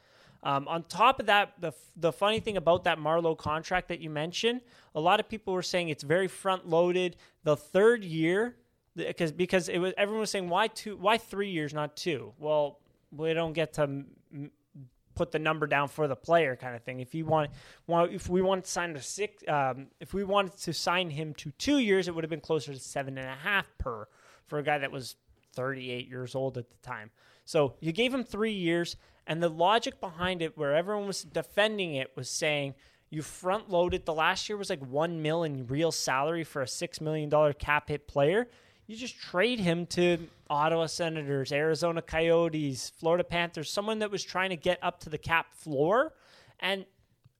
Um, on top of that, the the funny thing about that Marleau contract that you mentioned, a lot of people were saying it's very front loaded. The third year, because because it was everyone was saying why two, why three years, not two. Well, we don't get to put the number down for the player, kind of thing. If you want, want if we wanted to sign a six, um, if we wanted to sign him to two years, it would have been closer to seven and a half per for a guy that was 38 years old at the time. So you gave him three years, and the logic behind it, where everyone was defending it, was saying you front loaded. The last year was like one mil in real salary for a six million dollar cap hit player. You just trade him to Ottawa Senators, Arizona Coyotes, Florida Panthers, someone that was trying to get up to the cap floor, and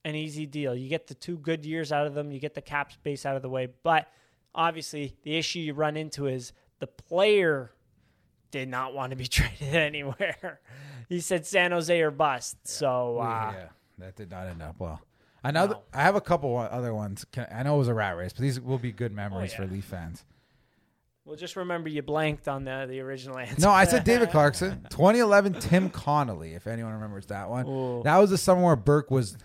an easy deal. You get the two good years out of them, you get the cap space out of the way. But obviously, the issue you run into is the player did not want to be traded anywhere. he said San Jose or bust. So uh, yeah, that did not end up well. Another, No. I have a couple other ones. I know it was a rat race, but these will be good memories Oh, yeah. for Leaf fans. Well, just remember you blanked on the the original answer. No, I said David Clarkson. 2011, Tim Connolly, if anyone remembers that one. Ooh. That was the summer where Burke was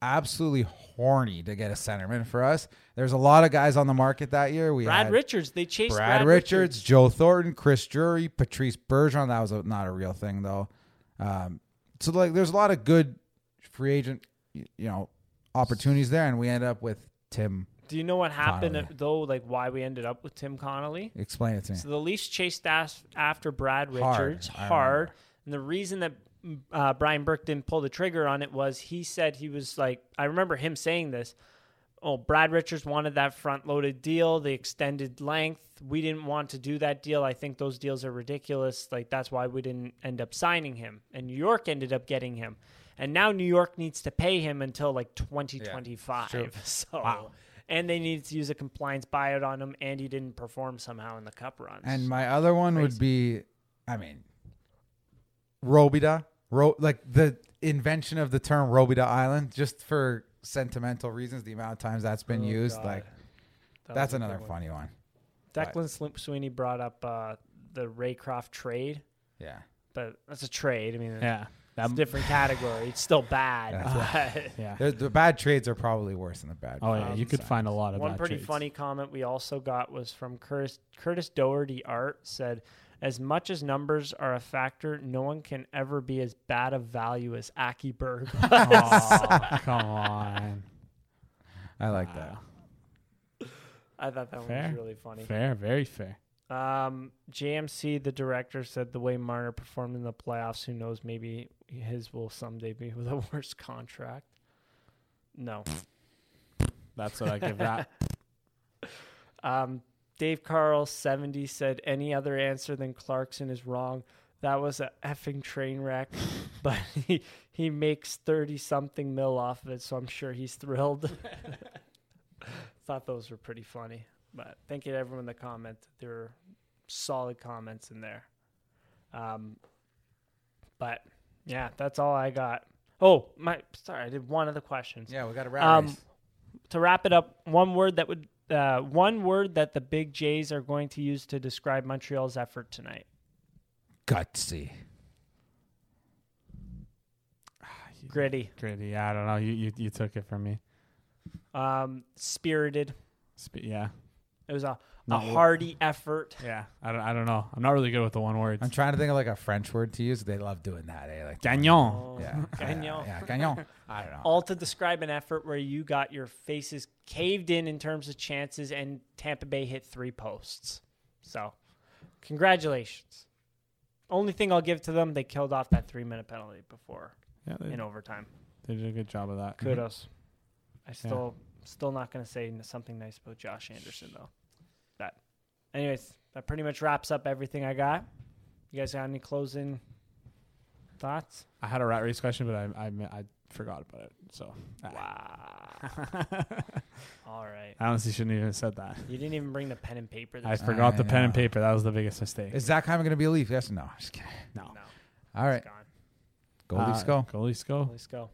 absolutely horny to get a centerman for us. There's a lot of guys on the market that year. We Brad had Richards. They chased Brad, Richards, Joe Thornton, Chris Drury, Patrice Bergeron. That was a, not a real thing though. Um, so like, there's a lot of good free agent, you know, opportunities there, and we end up with Tim. Do you know what happened Connolly. though? Like why we ended up with Tim Connolly? Explain it to me. So the Leafs chased as- after Brad Hard, Richards I hard, and the reason that uh, Brian Burke didn't pull the trigger on it was he said he was like I remember him saying this. Oh, Brad Richards wanted that front-loaded deal, the extended length. We didn't want to do that deal. I think those deals are ridiculous. Like that's why we didn't end up signing him, and New York ended up getting him. And now New York needs to pay him until like 2025. true. so, Wow. And they needed to use a compliance buyout on him, and he didn't perform somehow in the Cup runs. And my other one would be, I mean, Robidas, Ro- like the invention of the term Robidas Island, just for sentimental reasons. The amount of times that's been Oh, used, God. like That that's was a good another one. funny one. Declan Slim- Sweeney brought up uh, the Raycroft trade, Yeah, but that's a trade. I mean, Yeah. It's a different category. It's still bad. but- Yeah. the, the bad trades are probably worse than the bad. Oh yeah, Um, you could find a lot of One bad pretty trades. funny comment we also got was from Curtis, Curtis Doherty Art said, "As much as numbers are a factor, no one can ever be as bad of value as Aki Berg." Aw, come on. I like that. I thought that one was really funny. Fair, very fair. Um, JMC, the director, said the way Marner performed in the playoffs, who knows, maybe his will someday be with a worse contract. No. That's what I give that. Um, Dave Carl, 70, said any other answer than Clarkson is wrong. That was a effing train wreck, but he, he makes 30 something mil off of it, so I'm sure he's thrilled. Thought those were pretty funny. But thank you to everyone that commented. There were solid comments in there. Um, but yeah, that's all I got. Oh, my sorry, I did one of the questions. Yeah, we got to wrap. Um, race. To wrap it up, one word that would uh, one word that the Big Jays are going to use to describe Montreal's effort tonight. Gutsy. Gritty, Gritty. Yeah, I don't know. You you, you took it from me. um, spirited. Spe- yeah. It was a, a hearty effort. Yeah. I don't I don't know. I'm not really good with the one word. I'm trying to think of like a French word to use. They love doing that. Eh? Like Gagnon. Oh, Yeah. Gagnon. Yeah, yeah, Gagnon. I don't know. All to describe an effort where you got your faces caved in in terms of chances, and Tampa Bay hit three posts. So, congratulations. Only thing I'll give to them, they killed off that three minute penalty before Yeah, they, in overtime. they did a good job of that. Kudos. I still still not going to say n- something nice about Josh Anderson though. That, anyways, that pretty much wraps up everything I got. You guys got any closing thoughts? I had a rat race question, but I I, I forgot about it. So ah. Wow. All right. I honestly shouldn't even have said that. You didn't even bring the pen and paper. I This forgot the I pen and paper. That was the biggest mistake. Is Zach Hyman going to be a Leaf? Yes or no? Just kidding. no. no, All right. it's gone. Go Leafs Uh, go. Go Leafs go. Let's go.